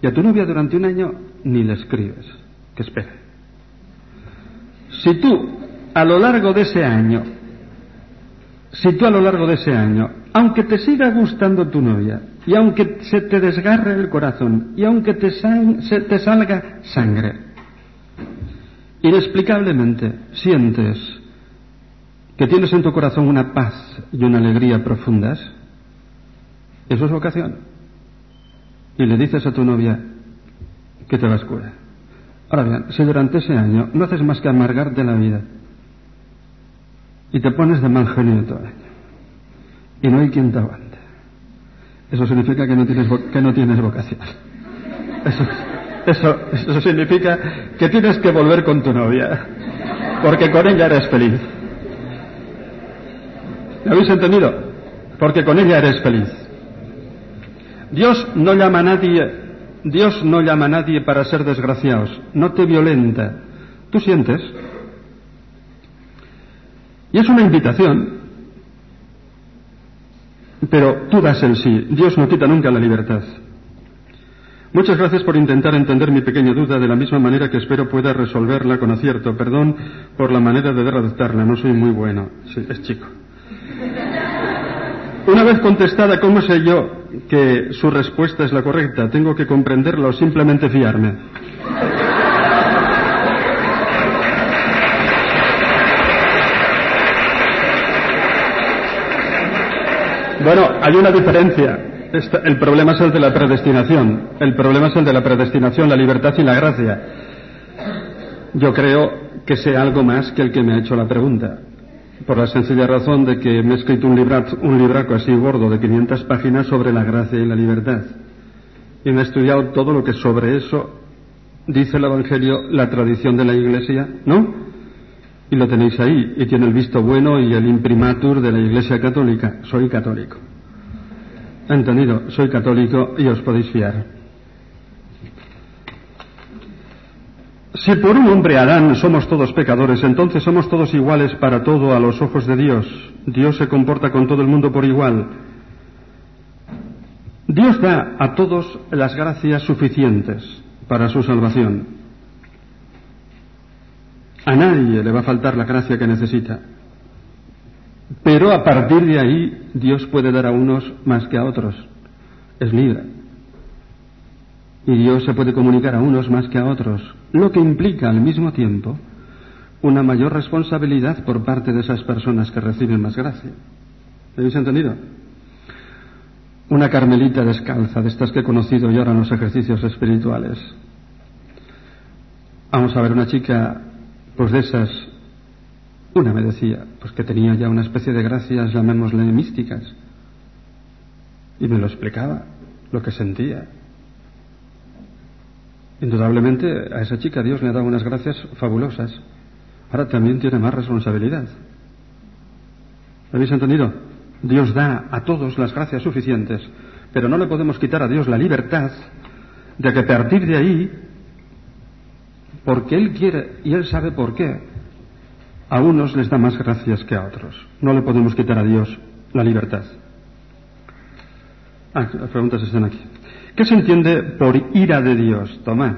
Y a tu novia durante un año ni le escribes, que espere. Si tú a lo largo de ese año, si tú a lo largo de ese año, aunque te siga gustando tu novia, y aunque se te desgarre el corazón, y aunque te, se te salga sangre, inexplicablemente sientes que tienes en tu corazón una paz y una alegría profundas, eso es vocación. Y le dices a tu novia que te vas cura. Ahora bien, si durante ese año no haces más que amargarte la vida y te pones de mal genio todo el año y no hay quien te aguante, eso significa que no tienes, que no tienes vocación. Eso, eso, eso significa que tienes que volver con tu novia, porque con ella eres feliz. ¿Me habéis entendido? Porque con ella eres feliz. Dios no llama a nadie Dios no llama a nadie para ser desgraciados, no te violenta. Tú sientes. Y es una invitación, pero tú das el sí. Dios no quita nunca la libertad. Muchas gracias por intentar entender mi pequeña duda de la misma manera que espero pueda resolverla con acierto. Perdón por la manera de redactarla, no soy muy bueno. Sí, es chico. Una vez contestada, ¿cómo sé yo que su respuesta es la correcta? ¿Tengo que comprenderla o simplemente fiarme? Bueno, hay una diferencia. el problema es el de la predestinación. El problema es el de la predestinación, la libertad y la gracia. Yo creo que sé algo más que el que me ha hecho la pregunta por la sencilla razón de que me he escrito un, un libraco así gordo de 500 páginas sobre la gracia y la libertad. Y me he estudiado todo lo que sobre eso dice el Evangelio, la tradición de la Iglesia, ¿no? Y lo tenéis ahí, y tiene el visto bueno y el imprimatur de la Iglesia Católica. Soy católico. ¿Entendido? Soy católico y os podéis fiar. Si por un hombre Adán somos todos pecadores, entonces somos todos iguales para todo a los ojos de Dios. Dios se comporta con todo el mundo por igual. Dios da a todos las gracias suficientes para su salvación. A nadie le va a faltar la gracia que necesita. Pero a partir de ahí Dios puede dar a unos más que a otros. Es libre y Dios se puede comunicar a unos más que a otros, lo que implica al mismo tiempo una mayor responsabilidad por parte de esas personas que reciben más gracia. ¿Me habéis entendido? Una carmelita descalza, de estas que he conocido yo ahora en los ejercicios espirituales. Vamos a ver, una chica, pues de esas, una me decía, pues que tenía ya una especie de gracias, llamémosle místicas. Y me lo explicaba, lo que sentía. Indudablemente a esa chica Dios le ha dado unas gracias fabulosas. Ahora también tiene más responsabilidad. ¿Habéis entendido? Dios da a todos las gracias suficientes, pero no le podemos quitar a Dios la libertad de que a partir de ahí, porque Él quiere y Él sabe por qué, a unos les da más gracias que a otros. No le podemos quitar a Dios la libertad. Ah, las preguntas están aquí. ¿Qué se entiende por ira de Dios? Toma,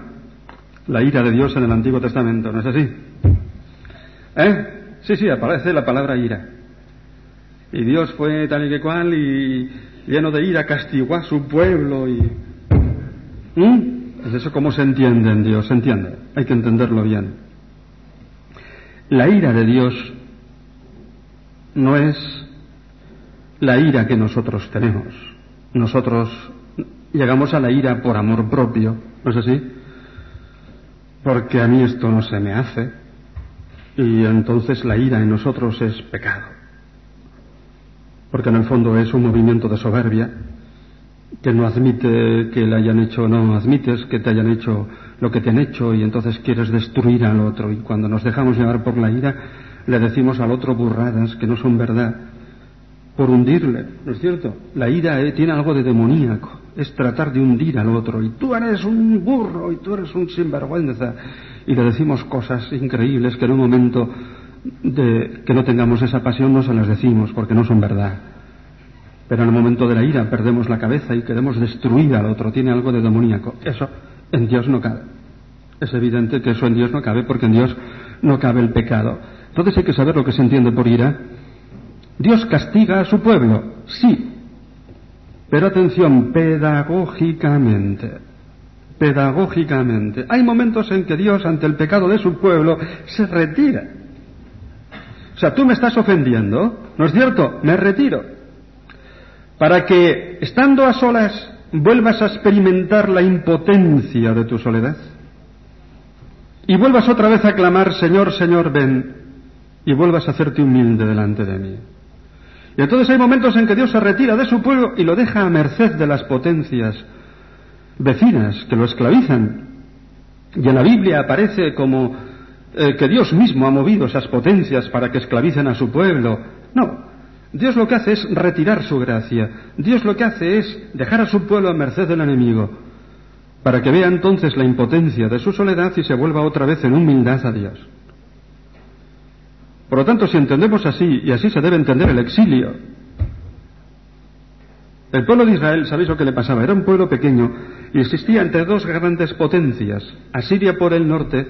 la ira de Dios en el Antiguo Testamento, ¿no es así? ¿Eh? Sí, sí, aparece la palabra ira. Y Dios fue tal y que cual y lleno de ira castigó a su pueblo y... ¿Mm? ¿Es eso cómo se entiende en Dios? Se entiende. Hay que entenderlo bien. La ira de Dios no es la ira que nosotros tenemos. Nosotros llegamos a la ira por amor propio, ¿no es así? Porque a mí esto no se me hace y entonces la ira en nosotros es pecado. Porque en el fondo es un movimiento de soberbia que no admite que le hayan hecho, no admites que te hayan hecho lo que te han hecho y entonces quieres destruir al otro. Y cuando nos dejamos llevar por la ira, le decimos al otro burradas que no son verdad por hundirle, ¿no es cierto? La ira eh, tiene algo de demoníaco, es tratar de hundir al otro. Y tú eres un burro y tú eres un sinvergüenza. Y le decimos cosas increíbles que en un momento de que no tengamos esa pasión no se las decimos porque no son verdad. Pero en el momento de la ira perdemos la cabeza y queremos destruir al otro. Tiene algo de demoníaco. Eso en Dios no cabe. Es evidente que eso en Dios no cabe porque en Dios no cabe el pecado. Entonces hay que saber lo que se entiende por ira. Dios castiga a su pueblo, sí. Pero atención, pedagógicamente. Pedagógicamente. Hay momentos en que Dios, ante el pecado de su pueblo, se retira. O sea, tú me estás ofendiendo, ¿no es cierto? Me retiro. Para que, estando a solas, vuelvas a experimentar la impotencia de tu soledad. Y vuelvas otra vez a clamar, Señor, Señor, ven. Y vuelvas a hacerte humilde delante de mí. Y entonces hay momentos en que Dios se retira de su pueblo y lo deja a merced de las potencias vecinas que lo esclavizan. Y en la Biblia aparece como eh, que Dios mismo ha movido esas potencias para que esclavicen a su pueblo. No, Dios lo que hace es retirar su gracia. Dios lo que hace es dejar a su pueblo a merced del enemigo, para que vea entonces la impotencia de su soledad y se vuelva otra vez en humildad a Dios. Por lo tanto, si entendemos así, y así se debe entender el exilio, el pueblo de Israel, ¿sabéis lo que le pasaba? Era un pueblo pequeño y existía entre dos grandes potencias, Asiria por el norte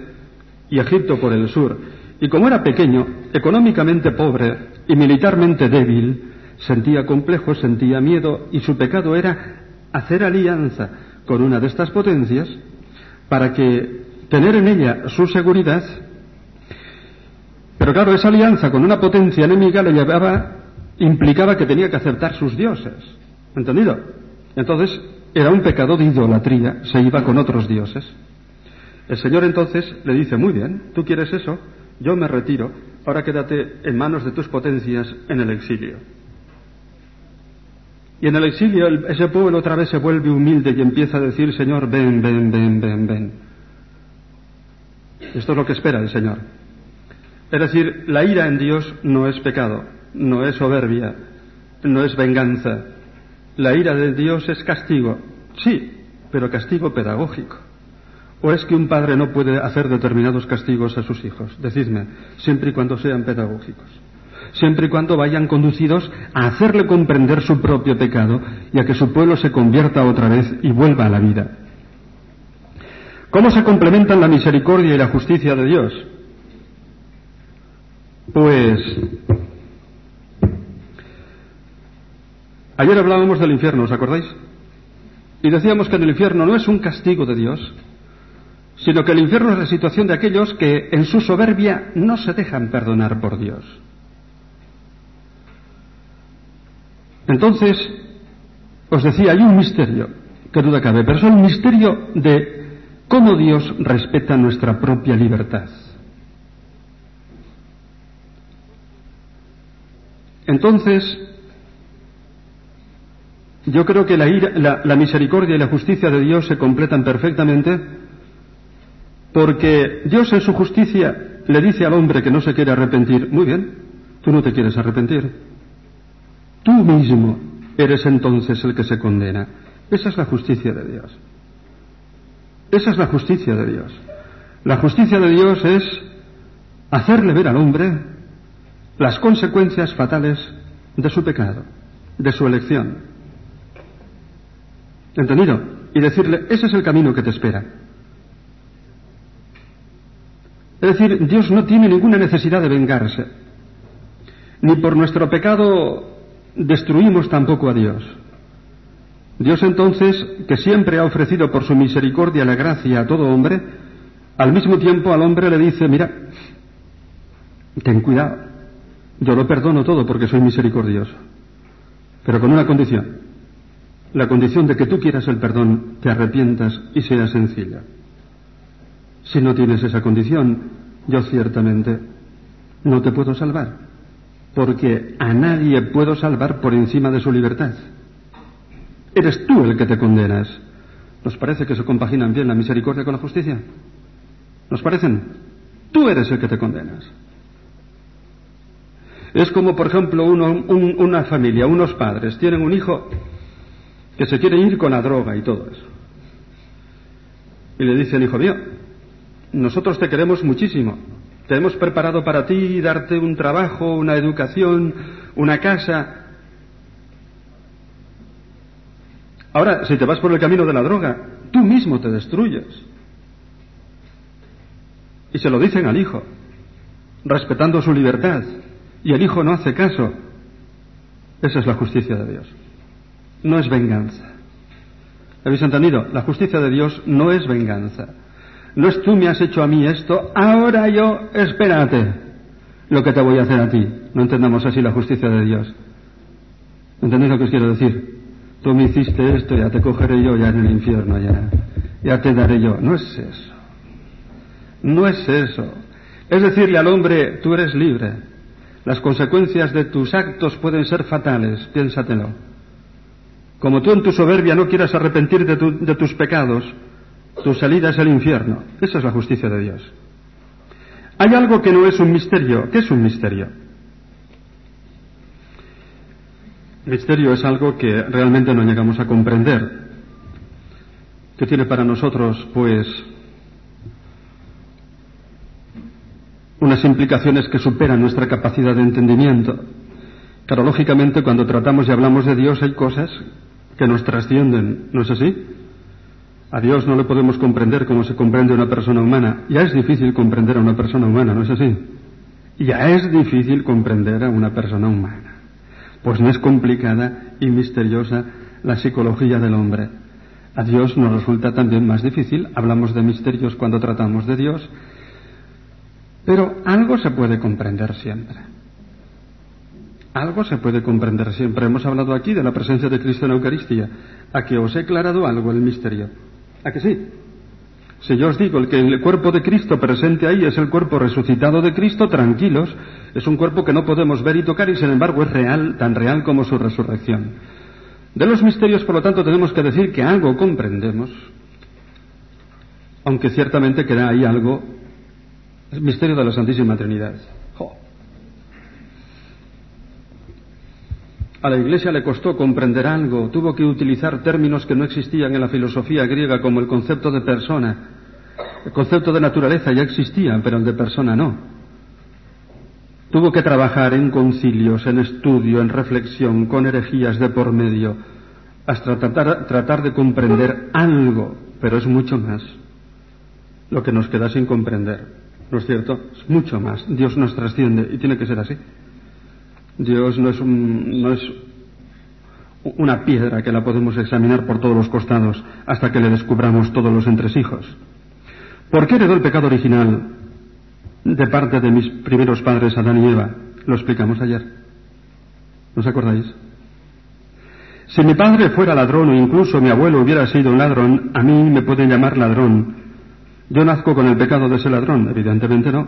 y Egipto por el sur. Y como era pequeño, económicamente pobre y militarmente débil, sentía complejos, sentía miedo y su pecado era hacer alianza con una de estas potencias para que tener en ella su seguridad pero claro, esa alianza con una potencia enemiga le llevaba, implicaba que tenía que aceptar sus dioses. ¿Entendido? Entonces, era un pecado de idolatría, se iba con otros dioses. El Señor entonces le dice, muy bien, tú quieres eso, yo me retiro, ahora quédate en manos de tus potencias en el exilio. Y en el exilio ese pueblo otra vez se vuelve humilde y empieza a decir, Señor, ven, ven, ven, ven, ven. Esto es lo que espera el Señor. Es decir, la ira en Dios no es pecado, no es soberbia, no es venganza. La ira de Dios es castigo, sí, pero castigo pedagógico. ¿O es que un padre no puede hacer determinados castigos a sus hijos? Decidme, siempre y cuando sean pedagógicos. Siempre y cuando vayan conducidos a hacerle comprender su propio pecado y a que su pueblo se convierta otra vez y vuelva a la vida. ¿Cómo se complementan la misericordia y la justicia de Dios? Pues ayer hablábamos del infierno, ¿os acordáis? Y decíamos que el infierno no es un castigo de Dios, sino que el infierno es la situación de aquellos que en su soberbia no se dejan perdonar por Dios. Entonces, os decía, hay un misterio, que duda cabe, pero es el misterio de cómo Dios respeta nuestra propia libertad. Entonces, yo creo que la, la, misericordia y la justicia de Dios se completan perfectamente porque Dios en su justicia le dice al hombre que no se quiere arrepentir, muy bien, tú no te quieres arrepentir. Tú mismo eres entonces el que se condena. Esa es la justicia de Dios. Esa es la justicia de Dios. La justicia de Dios es hacerle ver al hombre las consecuencias fatales de su pecado, de su elección. ¿Entendido? Y decirle, ese es el camino que te espera. Es decir, Dios no tiene ninguna necesidad de vengarse. Ni por nuestro pecado destruimos tampoco a Dios. Dios entonces, que siempre ha ofrecido por su misericordia la gracia a todo hombre, al mismo tiempo al hombre le dice, mira, ten cuidado, yo lo perdono todo porque soy misericordioso, pero con una condición, la condición de que tú quieras el perdón, te arrepientas y seas sencilla. Si no tienes esa condición, yo ciertamente no te puedo salvar, porque a nadie puedo salvar por encima de su libertad. Eres tú el que te condenas. ¿Nos parece que se compaginan bien la misericordia con la justicia? ¿Nos parecen? Tú eres el que te condenas. Es como, por ejemplo, una familia, unos padres, tienen un hijo que se quiere ir con la droga y todo eso. Y le dice el hijo mío, nosotros te queremos muchísimo, te hemos preparado para ti darte un trabajo, una educación, una casa. Ahora, si te vas por el camino de la droga, tú mismo te destruyes. Y se lo dicen al hijo, respetando su libertad. Y el hijo no hace caso. Esa es la justicia de Dios no es venganza. ¿Habéis entendido? La justicia de Dios no es venganza. No es tú me has hecho a mí esto, ahora yo, espérate lo que te voy a hacer a ti. No entendamos así la justicia de Dios. ¿Entendéis lo que os quiero decir? Tú me hiciste esto, ya te cogeré yo ya en el infierno, ya, ya te daré yo. No es eso. No es eso. Es decirle al hombre, tú eres libre. Las consecuencias de tus actos pueden ser fatales, piénsatelo. Como tú en tu soberbia no quieras arrepentir de, tus pecados, tu salida es el infierno. Esa es la justicia de Dios. Hay algo que no es un misterio. ¿Qué es un misterio? Misterio es algo que realmente no llegamos a comprender, que tiene para nosotros, pues, unas implicaciones que superan nuestra capacidad de entendimiento. Claro, lógicamente, cuando tratamos y hablamos de Dios hay cosas que nos trascienden, ¿no es así? A Dios no le podemos comprender como se comprende una persona humana. Ya es difícil comprender a una persona humana, ¿no es así? Ya es difícil comprender a una persona humana. Pues no es complicada y misteriosa la psicología del hombre. A Dios nos resulta también más difícil. Hablamos de misterios cuando tratamos de Dios. Pero algo se puede comprender siempre. Algo se puede comprender siempre. Hemos hablado aquí de la presencia de Cristo en la Eucaristía. A que os he aclarado algo el misterio. ¿A que sí? Si yo os digo el que el cuerpo de Cristo presente ahí es el cuerpo resucitado de Cristo, tranquilos, es un cuerpo que no podemos ver y tocar y sin embargo es real, tan real como su resurrección. De los misterios, por lo tanto, tenemos que decir que algo comprendemos, aunque ciertamente queda ahí algo, el misterio de la Santísima Trinidad. A la Iglesia le costó comprender algo, tuvo que utilizar términos que no existían en la filosofía griega, como el concepto de persona. El concepto de naturaleza ya existía, pero el de persona no. Tuvo que trabajar en concilios, en estudio, en reflexión, con herejías de por medio, hasta tratar, tratar de comprender algo, pero es mucho más lo que nos queda sin comprender. ¿No es cierto? Es mucho más. Dios nos trasciende y tiene que ser así. Dios no es, no es una piedra que la podemos examinar por todos los costados hasta que le descubramos todos los entresijos. ¿Por qué heredó el pecado original de parte de mis primeros padres Adán y Eva? Lo explicamos ayer. ¿No os acordáis? Si mi padre fuera ladrón o incluso mi abuelo hubiera sido un ladrón, a mí me pueden llamar ladrón. Yo nazco con el pecado de ese ladrón, evidentemente no.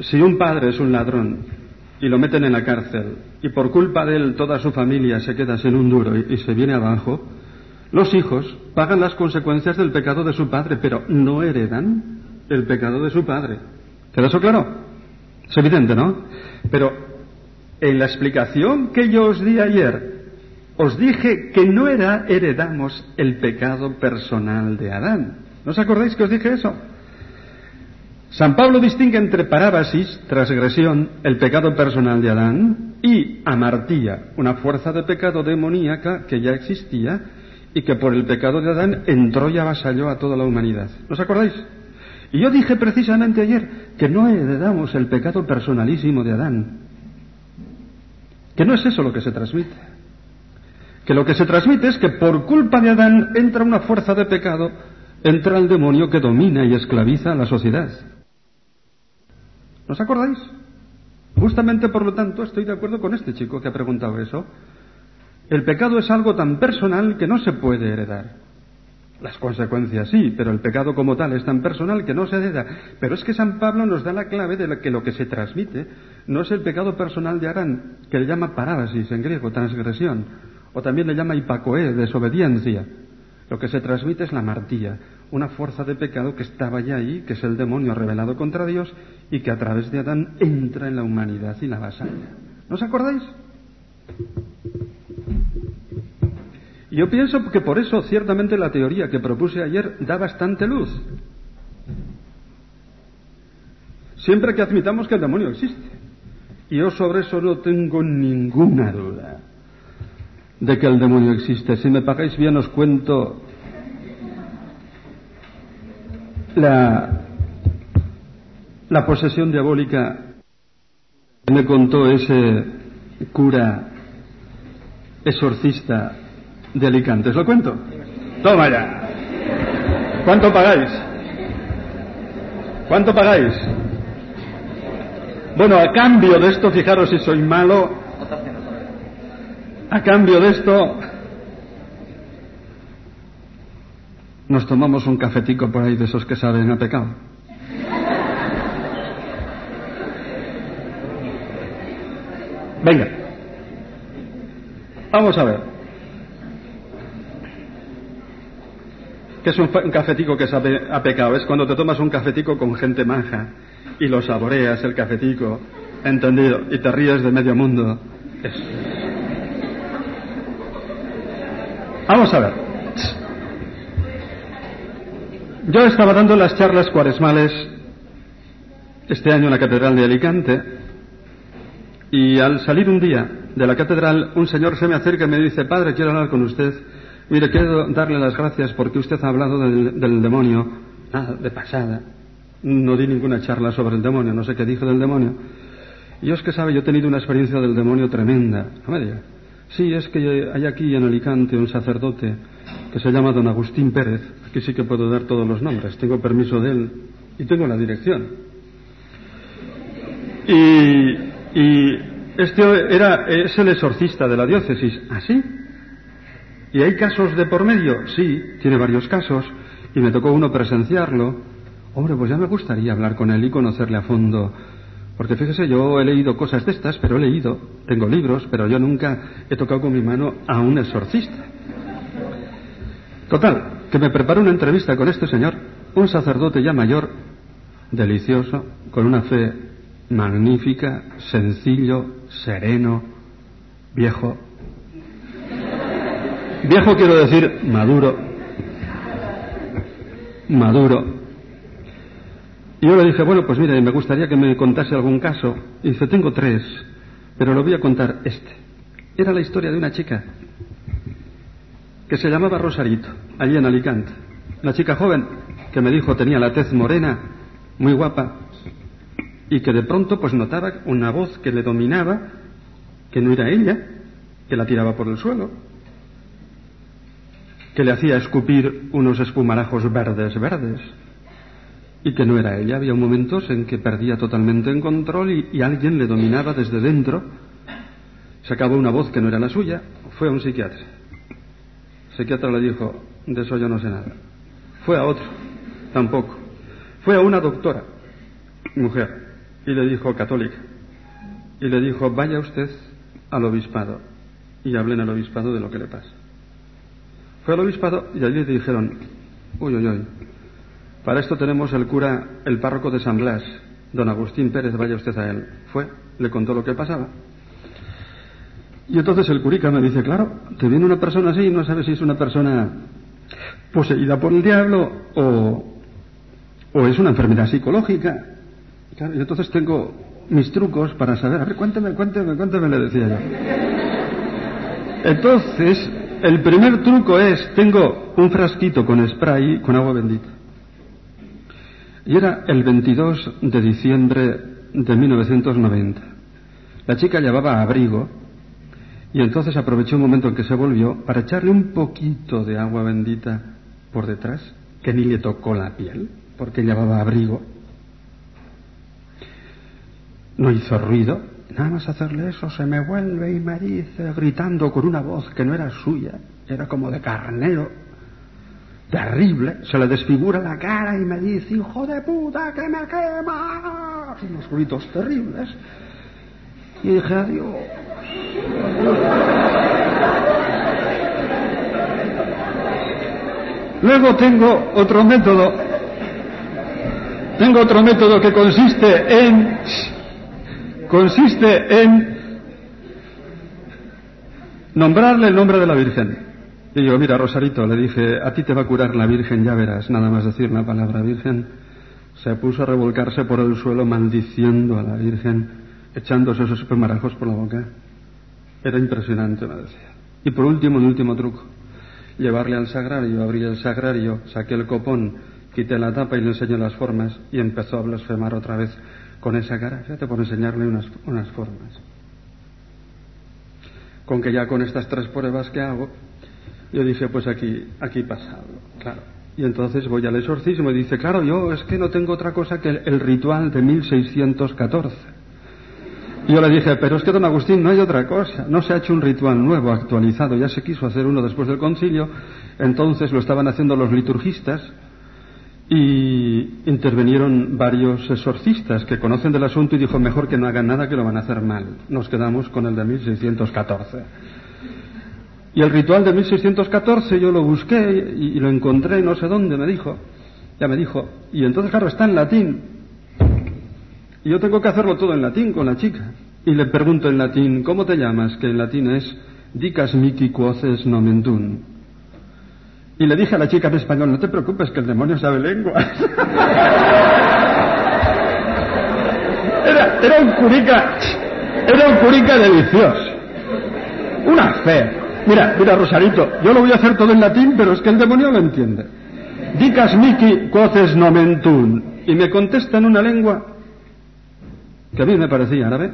Si un padre es un ladrón y lo meten en la cárcel y por culpa de él toda su familia se queda sin un duro y, se viene abajo, los hijos pagan las consecuencias del pecado de su padre, pero no heredan el pecado de su padre. ¿Queda eso claro? Es evidente, ¿no? Pero en la explicación que yo os di ayer, os dije que no era heredamos el pecado personal de Adán. ¿No os acordáis que os dije eso? San Pablo distingue entre parábasis, transgresión, el pecado personal de Adán, y amartía, una fuerza de pecado demoníaca que ya existía y que por el pecado de Adán entró y avasalló a toda la humanidad. ¿Os acordáis? Y yo dije precisamente ayer que no heredamos el pecado personalísimo de Adán, que no es eso lo que se transmite, que lo que se transmite es que por culpa de Adán entra una fuerza de pecado, entra el demonio que domina y esclaviza a la sociedad. ¿Os acordáis? Justamente por lo tanto estoy de acuerdo con este chico que ha preguntado eso. El pecado es algo tan personal que no se puede heredar. Las consecuencias sí, pero el pecado como tal es tan personal que no se hereda. Pero es que San Pablo nos da la clave de que lo que se transmite no es el pecado personal de Arán, que le llama parábasis en griego, transgresión, o también le llama hipacoé, desobediencia. Lo que se transmite es la martilla, una fuerza de pecado que estaba ya ahí, que es el demonio revelado contra Dios y que a través de Adán entra en la humanidad y la vasalla. ¿No os acordáis? yo pienso que por eso ciertamente la teoría que propuse ayer da bastante luz. Siempre que admitamos que el demonio existe. Y yo sobre eso no tengo ninguna duda de que el demonio existe. Si me pagáis bien os cuento la, la posesión diabólica que me contó ese cura exorcista de Alicante. ¿Os lo cuento? Toma ya. ¿Cuánto pagáis? ¿Cuánto pagáis? Bueno, a cambio de esto, fijaros si soy malo, a cambio de esto, nos tomamos un cafetico por ahí de esos que saben a pecado. Venga, vamos a ver. ¿Qué es un, cafetico que sabe a pecado? Es cuando te tomas un cafetico con gente maja y lo saboreas el cafetico, entendido, y te ríes de medio mundo. Vamos a ver. Yo estaba dando las charlas cuaresmales este año en la Catedral de Alicante y al salir un día de la catedral un señor se me acerca y me dice, Padre, quiero hablar con usted. Mire, quiero darle las gracias porque usted ha hablado del, demonio. Nada, de pasada. No di ninguna charla sobre el demonio, no sé qué dijo del demonio. Y es que sabe, yo he tenido una experiencia del demonio tremenda. No me diga. Sí, es que hay aquí en Alicante un sacerdote que se llama don Agustín Pérez. Aquí sí que puedo dar todos los nombres. Tengo permiso de él y tengo la dirección. Y, y este era, es el exorcista de la diócesis. ¿Así? ¿Ah, ¿Y hay casos de por medio? Sí, tiene varios casos. Y me tocó uno presenciarlo. Hombre, pues ya me gustaría hablar con él y conocerle a fondo. Porque fíjese, yo he leído cosas de estas, pero he leído, tengo libros, pero yo nunca he tocado con mi mano a un exorcista. Total, que me preparo una entrevista con este señor, un sacerdote ya mayor, delicioso, con una fe magnífica, sencillo, sereno, viejo, Viejo quiero decir maduro. Maduro. Y yo le dije, bueno, pues mire, me gustaría que me contase algún caso. Y dice, tengo tres, pero lo voy a contar este. Era la historia de una chica que se llamaba Rosarito, allí en Alicante. Una chica joven que me dijo tenía la tez morena, muy guapa, y que de pronto pues notaba una voz que le dominaba, que no era ella, que la tiraba por el suelo, que le hacía escupir unos espumarajos verdes, verdes, y que no era ella. Había momentos en que perdía totalmente el control y, alguien le dominaba desde dentro Se acabó una voz que no era la suya, fue a un psiquiatra. Psiquiatra le dijo, de eso yo no sé nada. Fue a otro, tampoco. Fue a una doctora, mujer, y le dijo, católica, y le dijo, vaya usted al obispado y hable en el obispado de lo que le pasa. Fue al obispado y allí le dijeron, uy, uy, uy, para esto tenemos el cura, el párroco de San Blas, don Agustín Pérez, vaya usted a él. Fue, le contó lo que pasaba. Y entonces el curica me dice, claro, te viene una persona así y no sabes si es una persona poseída por el diablo o, o es una enfermedad psicológica. y entonces tengo mis trucos para saber, a ver, cuéntame, cuéntame, cuéntame, le decía yo. Entonces, el primer truco es, tengo un frasquito con spray con agua bendita. Y era el 22 de diciembre de 1990. La chica llevaba abrigo y entonces aprovechó un momento en que se volvió para echarle un poquito de agua bendita por detrás, que ni le tocó la piel, porque llevaba abrigo. No hizo ruido, nada más hacerle eso se me vuelve y me dice, gritando con una voz que no era suya, era como de carnero, terrible, se le desfigura la cara y me dice, hijo de puta, que me quema, unos gritos terribles. Y dije, adiós. Luego tengo otro método, tengo otro método que consiste en, consiste en nombrarle el nombre de la Virgen. Y yo, mira, Rosarito, le dije, a ti te va a curar la Virgen, ya verás, nada más decir la palabra Virgen. Se puso a revolcarse por el suelo maldiciendo a la Virgen, echándose esos pemarajos por la boca. Era impresionante, me decía. Y por último, un último truco. Llevarle al sagrario, abrí el sagrario, saqué el copón, quité la tapa y le enseñé las formas y empezó a blasfemar otra vez con esa cara, fíjate, por enseñarle unas, unas formas. Con que ya con estas tres pruebas que hago, yo dije, pues aquí, aquí pasa algo, claro. Y entonces voy al exorcismo y dice, claro, yo es que no tengo otra cosa que el, el ritual de 1614. Yo le dije, pero es que don Agustín no hay otra cosa, no se ha hecho un ritual nuevo, actualizado, ya se quiso hacer uno después del concilio, entonces lo estaban haciendo los liturgistas y intervinieron varios exorcistas que conocen del asunto y dijo, mejor que no hagan nada que lo van a hacer mal. Nos quedamos con el de 1614. Y el ritual de 1614 yo lo busqué y, lo encontré no sé dónde, me dijo. Ya me dijo. Y entonces, claro, está en latín. Y yo tengo que hacerlo todo en latín con la chica. Y le pregunto en latín, ¿cómo te llamas? Que en latín es dicas mici quoces nomentun. Y le dije a la chica en español, no te preocupes que el demonio sabe lenguas. era, era un curica, era un curica delicioso. Una fe. Mira, mira, Rosarito, yo lo voy a hacer todo en latín, pero es que el demonio lo entiende. Dicas mici quoces nomentun. Y me contesta en una lengua que a mí me parecía árabe.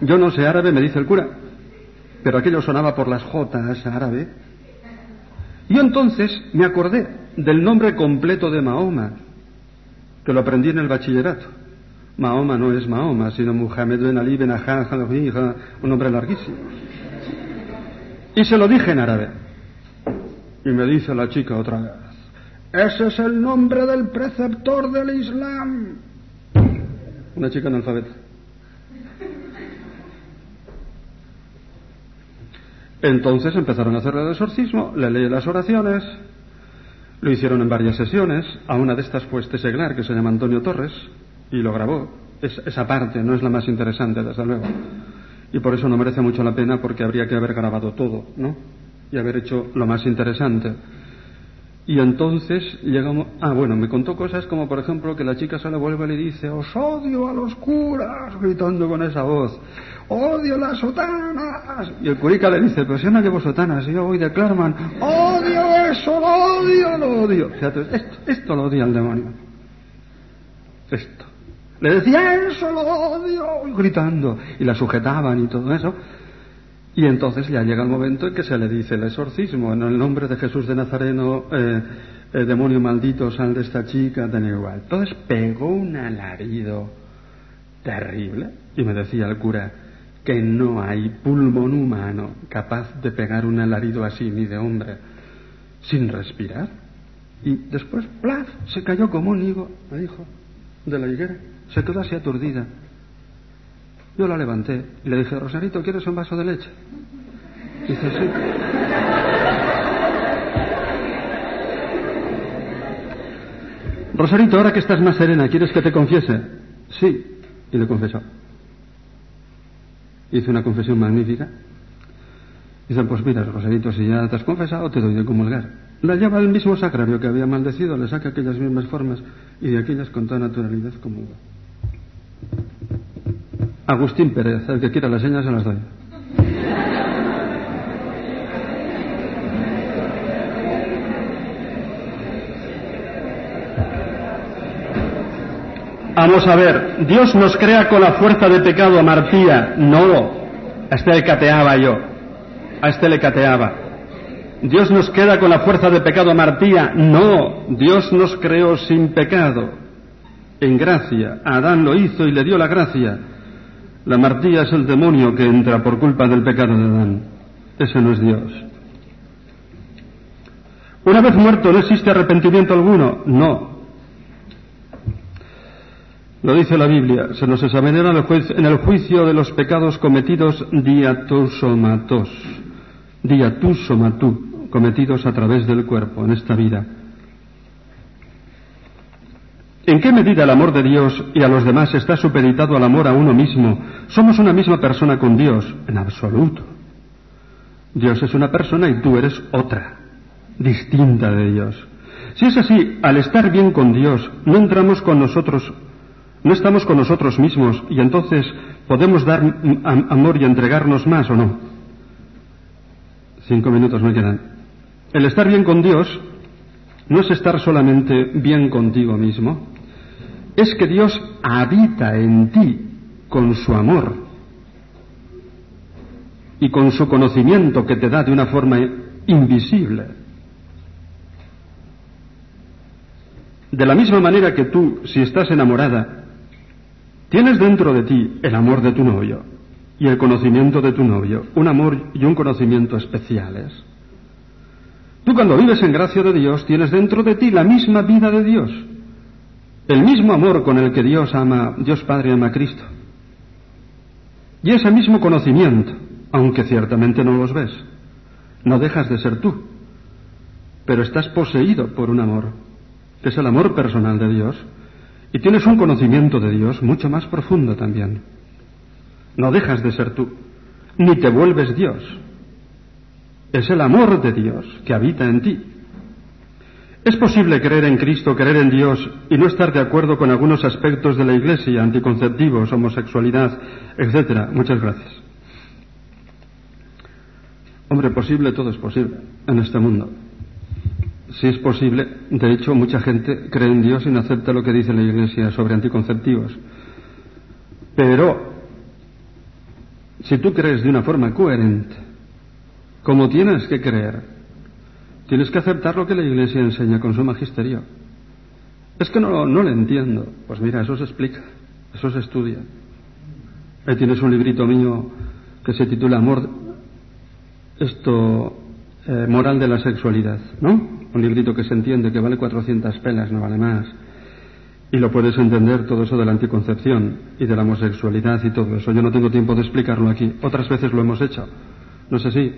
Yo no sé árabe, me dice el cura, pero aquello sonaba por las jotas árabe. Y entonces me acordé del nombre completo de Mahoma, que lo aprendí en el bachillerato. Mahoma no es Mahoma, sino Muhammad ben Ali ben un nombre larguísimo. Y se lo dije en árabe. Y me dice la chica otra vez, ese es el nombre del preceptor del Islam. Una chica analfabeta. Entonces empezaron a hacer el exorcismo, le leí las oraciones, lo hicieron en varias sesiones, a una de estas fue este seglar que se llama Antonio Torres y lo grabó. esa parte no es la más interesante, desde luego. Y por eso no merece mucho la pena porque habría que haber grabado todo, ¿no? Y haber hecho lo más interesante. Y entonces llegamos. Ah, bueno, me contó cosas como, por ejemplo, que la chica se le vuelve y le dice: Os odio a los curas, gritando con esa voz. Odio las sotanas. Y el curica le dice: Pero si yo no llevo sotanas, yo voy de Clarman. Odio eso, lo odio, lo odio. Esto, esto lo odia el demonio. Esto. Le decía: Eso lo odio, gritando. Y la sujetaban y todo eso. Y entonces ya llega el momento en que se le dice el exorcismo, en el nombre de Jesús de Nazareno, eh, el demonio maldito, sal de esta chica, da igual. Entonces pegó un alarido terrible y me decía el cura, que no hay pulmón humano capaz de pegar un alarido así, ni de hombre, sin respirar. Y después, ¡plaf! se cayó como un higo, me dijo, de la higuera. Se quedó así aturdida. Yo la levanté y le dije, Rosarito, ¿quieres un vaso de leche? Dice, sí. Rosarito, ahora que estás más serena, ¿quieres que te confiese? Sí. Y le confesó. Hice una confesión magnífica. Dice, pues mira, Rosarito, si ya te has confesado, te doy de comulgar. La lleva al mismo sacrario que había maldecido, le saca aquellas mismas formas y de aquellas con toda naturalidad como Agustín Pérez, el que quiera las señas se las doy. Vamos a ver, Dios nos crea con la fuerza de pecado a Martía. No, a este le cateaba yo. A este le cateaba. Dios nos queda con la fuerza de pecado a Martía. No, Dios nos creó sin pecado. En gracia. Adán lo hizo y le dio la gracia. La Martía es el demonio que entra por culpa del pecado de Adán. Ese no es Dios. Una vez muerto, ¿no existe arrepentimiento alguno? No. Lo dice la Biblia, se nos examinará en el juicio de los pecados cometidos diatusomatos, diatusomatú, cometidos a través del cuerpo en esta vida. ¿En qué medida el amor de Dios y a los demás está supeditado al amor a uno mismo? ¿Somos una misma persona con Dios? En absoluto. Dios es una persona y tú eres otra, distinta de Dios. Si es así, al estar bien con Dios, no entramos con nosotros no estamos con nosotros mismos y entonces podemos dar amor y entregarnos más o no. Cinco minutos me quedan. El estar bien con Dios no es estar solamente bien contigo mismo, es que Dios habita en ti con su amor y con su conocimiento que te da de una forma invisible. De la misma manera que tú, si estás enamorada, Tienes dentro de ti el amor de tu novio y el conocimiento de tu novio, un amor y un conocimiento especiales. Tú cuando vives en gracia de Dios tienes dentro de ti la misma vida de Dios, el mismo amor con el que Dios ama, Dios Padre ama a Cristo. Y ese mismo conocimiento, aunque ciertamente no los ves, no dejas de ser tú, pero estás poseído por un amor, que es el amor personal de Dios, y tienes un conocimiento de Dios mucho más profundo también. No dejas de ser tú, ni te vuelves Dios. Es el amor de Dios que habita en ti. Es posible creer en Cristo, creer en Dios y no estar de acuerdo con algunos aspectos de la Iglesia, anticonceptivos, homosexualidad, etcétera. Muchas gracias. Hombre, posible, todo es posible en este mundo si es posible. De hecho, mucha gente cree en Dios y no acepta lo que dice la Iglesia sobre anticonceptivos. Pero, si tú crees de una forma coherente, como tienes que creer, tienes que aceptar lo que la Iglesia enseña con su magisterio. Es que no, no lo entiendo. Pues mira, eso se explica, eso se estudia. Ahí tienes un librito mío que se titula Amor, esto, eh, moral de la sexualidad, ¿no? un librito que se entiende que vale 400 pelas, no vale más. Y lo puedes entender todo eso de la anticoncepción y de la homosexualidad y todo eso. Yo no tengo tiempo de explicarlo aquí. Otras veces lo hemos hecho. No sé si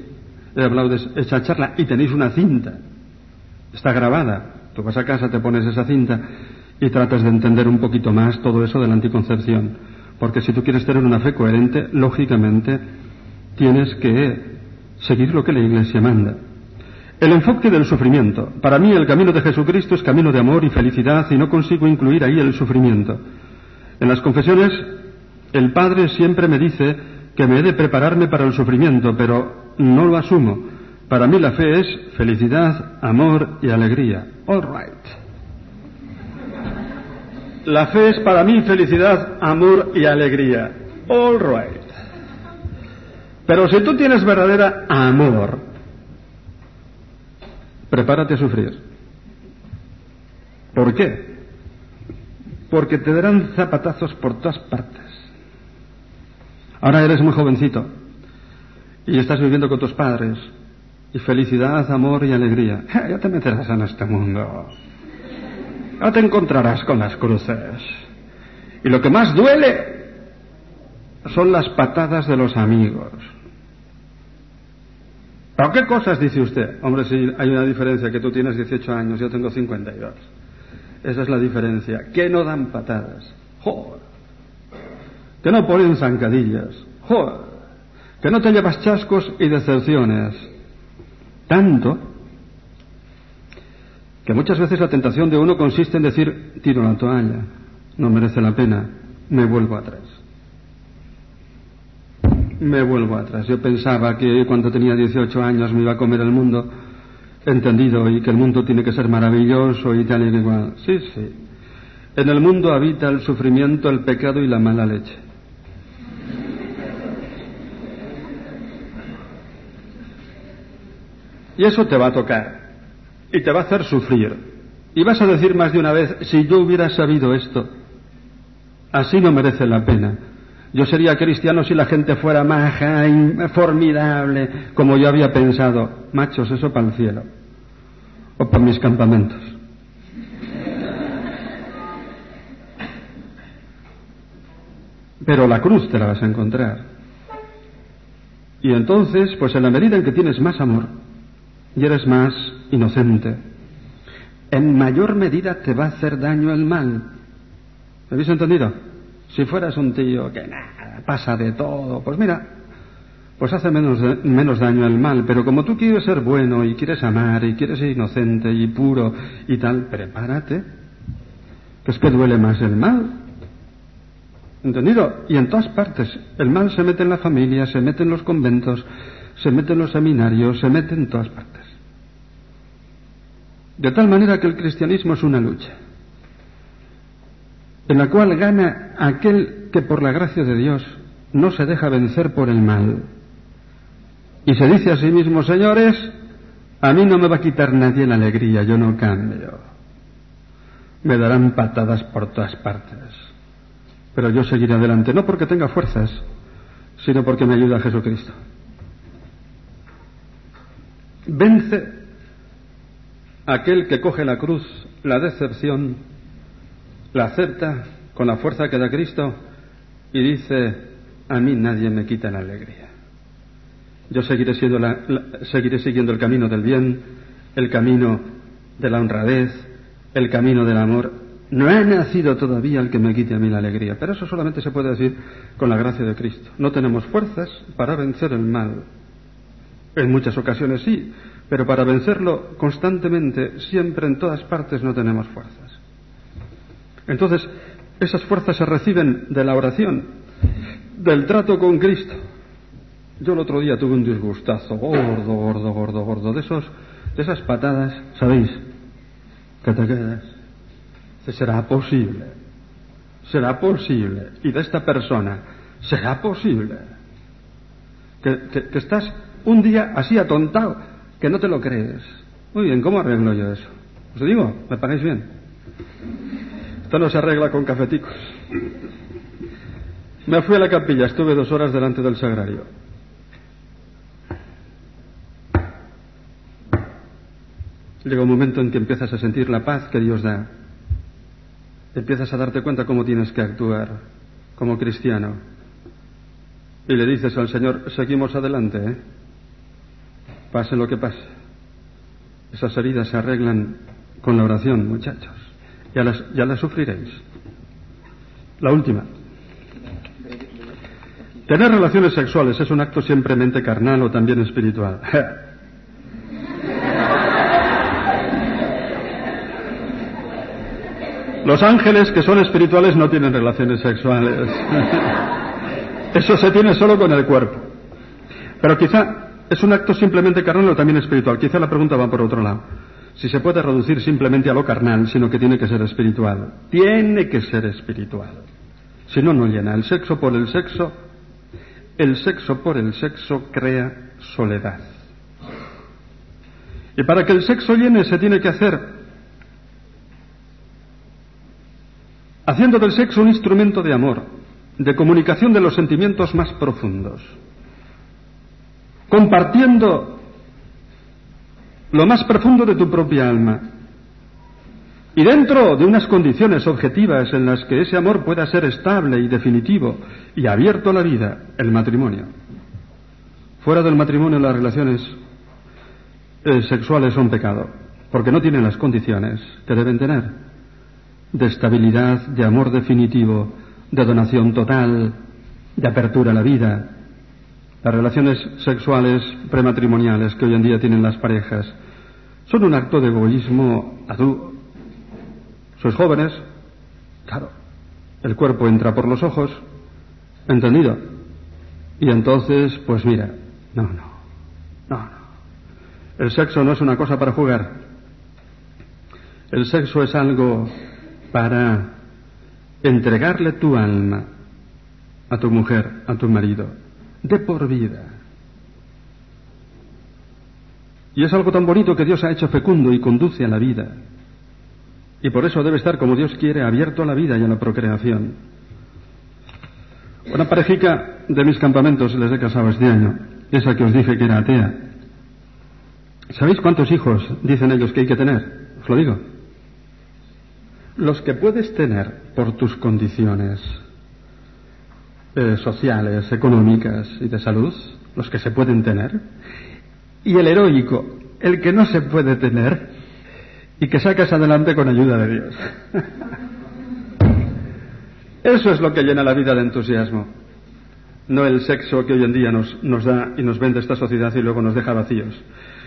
he hablado de esa charla y tenéis una cinta. Está grabada. Tú vas a casa, te pones esa cinta y tratas de entender un poquito más todo eso de la anticoncepción. Porque si tú quieres tener una fe coherente, lógicamente tienes que seguir lo que la Iglesia manda. El enfoque del sufrimiento. Para mí el camino de Jesucristo es camino de amor y felicidad y no consigo incluir ahí el sufrimiento. En las confesiones el Padre siempre me dice que me he de prepararme para el sufrimiento, pero no lo asumo. Para mí la fe es felicidad, amor y alegría. All right. La fe es para mí felicidad, amor y alegría. All right. Pero si tú tienes verdadera amor, prepárate a sufrir. ¿Por qué? Porque te darán zapatazos por todas partes. Ahora eres muy jovencito y estás viviendo con tus padres y felicidad, amor y alegría. Ya te meterás en este mundo. Ya te encontrarás con las cruces. Y lo que más duele son las patadas de los amigos. ¿Pero qué cosas dice usted? Hombre, si hay una diferencia, que tú tienes 18 años, yo tengo 52. Esa es la diferencia. Que no dan patadas. Joder. Que no ponen zancadillas. Joder. Que no te llevas chascos y decepciones. Tanto que muchas veces la tentación de uno consiste en decir, tiro la toalla, no merece la pena, me vuelvo atrás me vuelvo atrás. Yo pensaba que cuando tenía 18 años me iba a comer el mundo, entendido, y que el mundo tiene que ser maravilloso y tal y igual. Sí, sí. En el mundo habita el sufrimiento, el pecado y la mala leche. Y eso te va a tocar. Y te va a hacer sufrir. Y vas a decir más de una vez, si yo hubiera sabido esto, así no merece la pena. Yo sería cristiano si la gente fuera maja y formidable, como yo había pensado. Machos, eso para el cielo. O para mis campamentos. Pero la cruz te la vas a encontrar. Y entonces, pues en la medida en que tienes más amor y eres más inocente, en mayor medida te va a hacer daño el mal. ¿Me habéis entendido? Si fueras un tío que nada, pasa de todo, pues mira, pues hace menos, menos daño el mal, pero como tú quieres ser bueno y quieres amar y quieres ser inocente y puro y tal, prepárate, que es que duele más el mal. ¿Entendido? Y en todas partes. El mal se mete en la familia, se mete en los conventos, se mete en los seminarios, se mete en todas partes. De tal manera que el cristianismo es una lucha en la cual gana aquel que por la gracia de Dios no se deja vencer por el mal. Y se dice a sí mismo, señores, a mí no me va a quitar nadie la alegría, yo no cambio. Me darán patadas por todas partes. Pero yo seguiré adelante, no porque tenga fuerzas, sino porque me ayuda Jesucristo. Vence aquel que coge la cruz, la decepción, la acepta con la fuerza que da Cristo y dice, a mí nadie me quita la alegría. Yo seguiré, siendo seguiré siguiendo el camino del bien, el camino de la honradez, el camino del amor. No ha nacido todavía el que me quite a mí la alegría, pero eso solamente se puede decir con la gracia de Cristo. No tenemos fuerzas para vencer el mal. En muchas ocasiones sí, pero para vencerlo constantemente, siempre en todas partes no tenemos fuerzas. Entonces, esas fuerzas se reciben de la oración, del trato con Cristo. Yo el otro día tuve un disgustazo gordo, gordo, gordo, gordo, de esos, de esas patadas, ¿sabéis? Que te quedas. Será posible. Será posible. Y de esta persona, será posible. Que, que estás un día así atontado, que no te lo crees. Muy bien, ¿cómo arreglo yo eso? ¿Os digo? ¿Me pagáis bien? Esto no se arregla con cafeticos. Me fui a la capilla, estuve dos horas delante del sagrario. Llega un momento en que empiezas a sentir la paz que Dios da. Empiezas a darte cuenta cómo tienes que actuar como cristiano. Y le dices al Señor, seguimos adelante, ¿eh? Pase lo que pase. Esas heridas se arreglan con la oración, muchachos ya las, ya las sufriréis. La última. Tener relaciones sexuales es un acto simplemente carnal o también espiritual. Los ángeles que son espirituales no tienen relaciones sexuales. Eso se tiene solo con el cuerpo. Pero quizá es un acto simplemente carnal o también espiritual. Quizá la pregunta va por otro lado si se puede reducir simplemente a lo carnal, sino que tiene que ser espiritual. Tiene que ser espiritual. Si no, no llena. El sexo por el sexo, el sexo por el sexo crea soledad. Y para que el sexo llene se tiene que hacer haciendo del sexo un instrumento de amor, de comunicación de los sentimientos más profundos, compartiendo lo más profundo de tu propia alma. Y dentro de unas condiciones objetivas en las que ese amor pueda ser estable y definitivo y abierto a la vida, el matrimonio. Fuera del matrimonio las relaciones eh, sexuales son pecado, porque no tienen las condiciones que deben tener de estabilidad, de amor definitivo, de donación total, de apertura a la vida. Las relaciones sexuales prematrimoniales que hoy en día tienen las parejas son un acto de egoísmo adulto. Sois jóvenes, claro, el cuerpo entra por los ojos, entendido. Y entonces, pues mira, no, no, no, no. El sexo no es una cosa para jugar. El sexo es algo para entregarle tu alma a tu mujer, a tu marido, de por vida. Y es algo tan bonito que Dios ha hecho fecundo y conduce a la vida. Y por eso debe estar, como Dios quiere, abierto a la vida y a la procreación. Una parejica de mis campamentos les he casado este año, esa que os dije que era atea. ¿Sabéis cuántos hijos dicen ellos que hay que tener? Os lo digo. Los que puedes tener por tus condiciones eh, sociales, económicas y de salud, los que se pueden tener, y el heroico, el que no se puede tener y que sacas adelante con ayuda de Dios. Eso es lo que llena la vida de entusiasmo, no el sexo que hoy en día nos, nos da y nos vende esta sociedad y luego nos deja vacíos.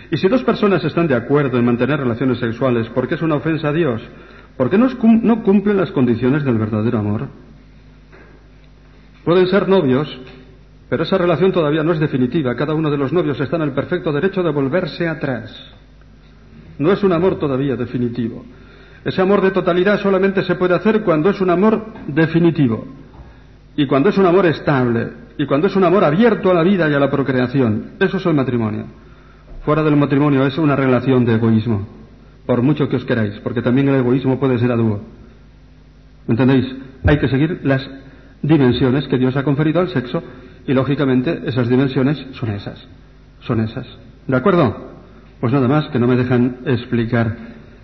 Y si dos personas están de acuerdo en mantener relaciones sexuales porque es una ofensa a Dios, porque no, no cumplen las condiciones del verdadero amor, pueden ser novios pero esa relación todavía no es definitiva. Cada uno de los novios está en el perfecto derecho de volverse atrás. No es un amor todavía definitivo. Ese amor de totalidad solamente se puede hacer cuando es un amor definitivo. Y cuando es un amor estable. Y cuando es un amor abierto a la vida y a la procreación. Eso es el matrimonio. Fuera del matrimonio es una relación de egoísmo. Por mucho que os queráis. Porque también el egoísmo puede ser a. ¿Entendéis? Hay que seguir las dimensiones que Dios ha conferido al sexo y lógicamente esas dimensiones son esas, son esas. ¿De acuerdo? Pues nada más, que no me dejan explicar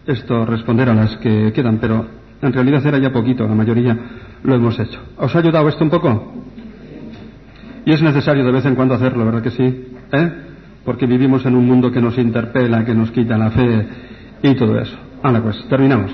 esto, responder a las que quedan, pero en realidad era ya poquito, la mayoría lo hemos hecho. ¿Os ha ayudado esto un poco? Y es necesario de vez en cuando hacerlo, ¿verdad que sí? ¿Eh? Porque vivimos en un mundo que nos interpela, que nos quita la fe y todo eso. Ahora pues, terminamos.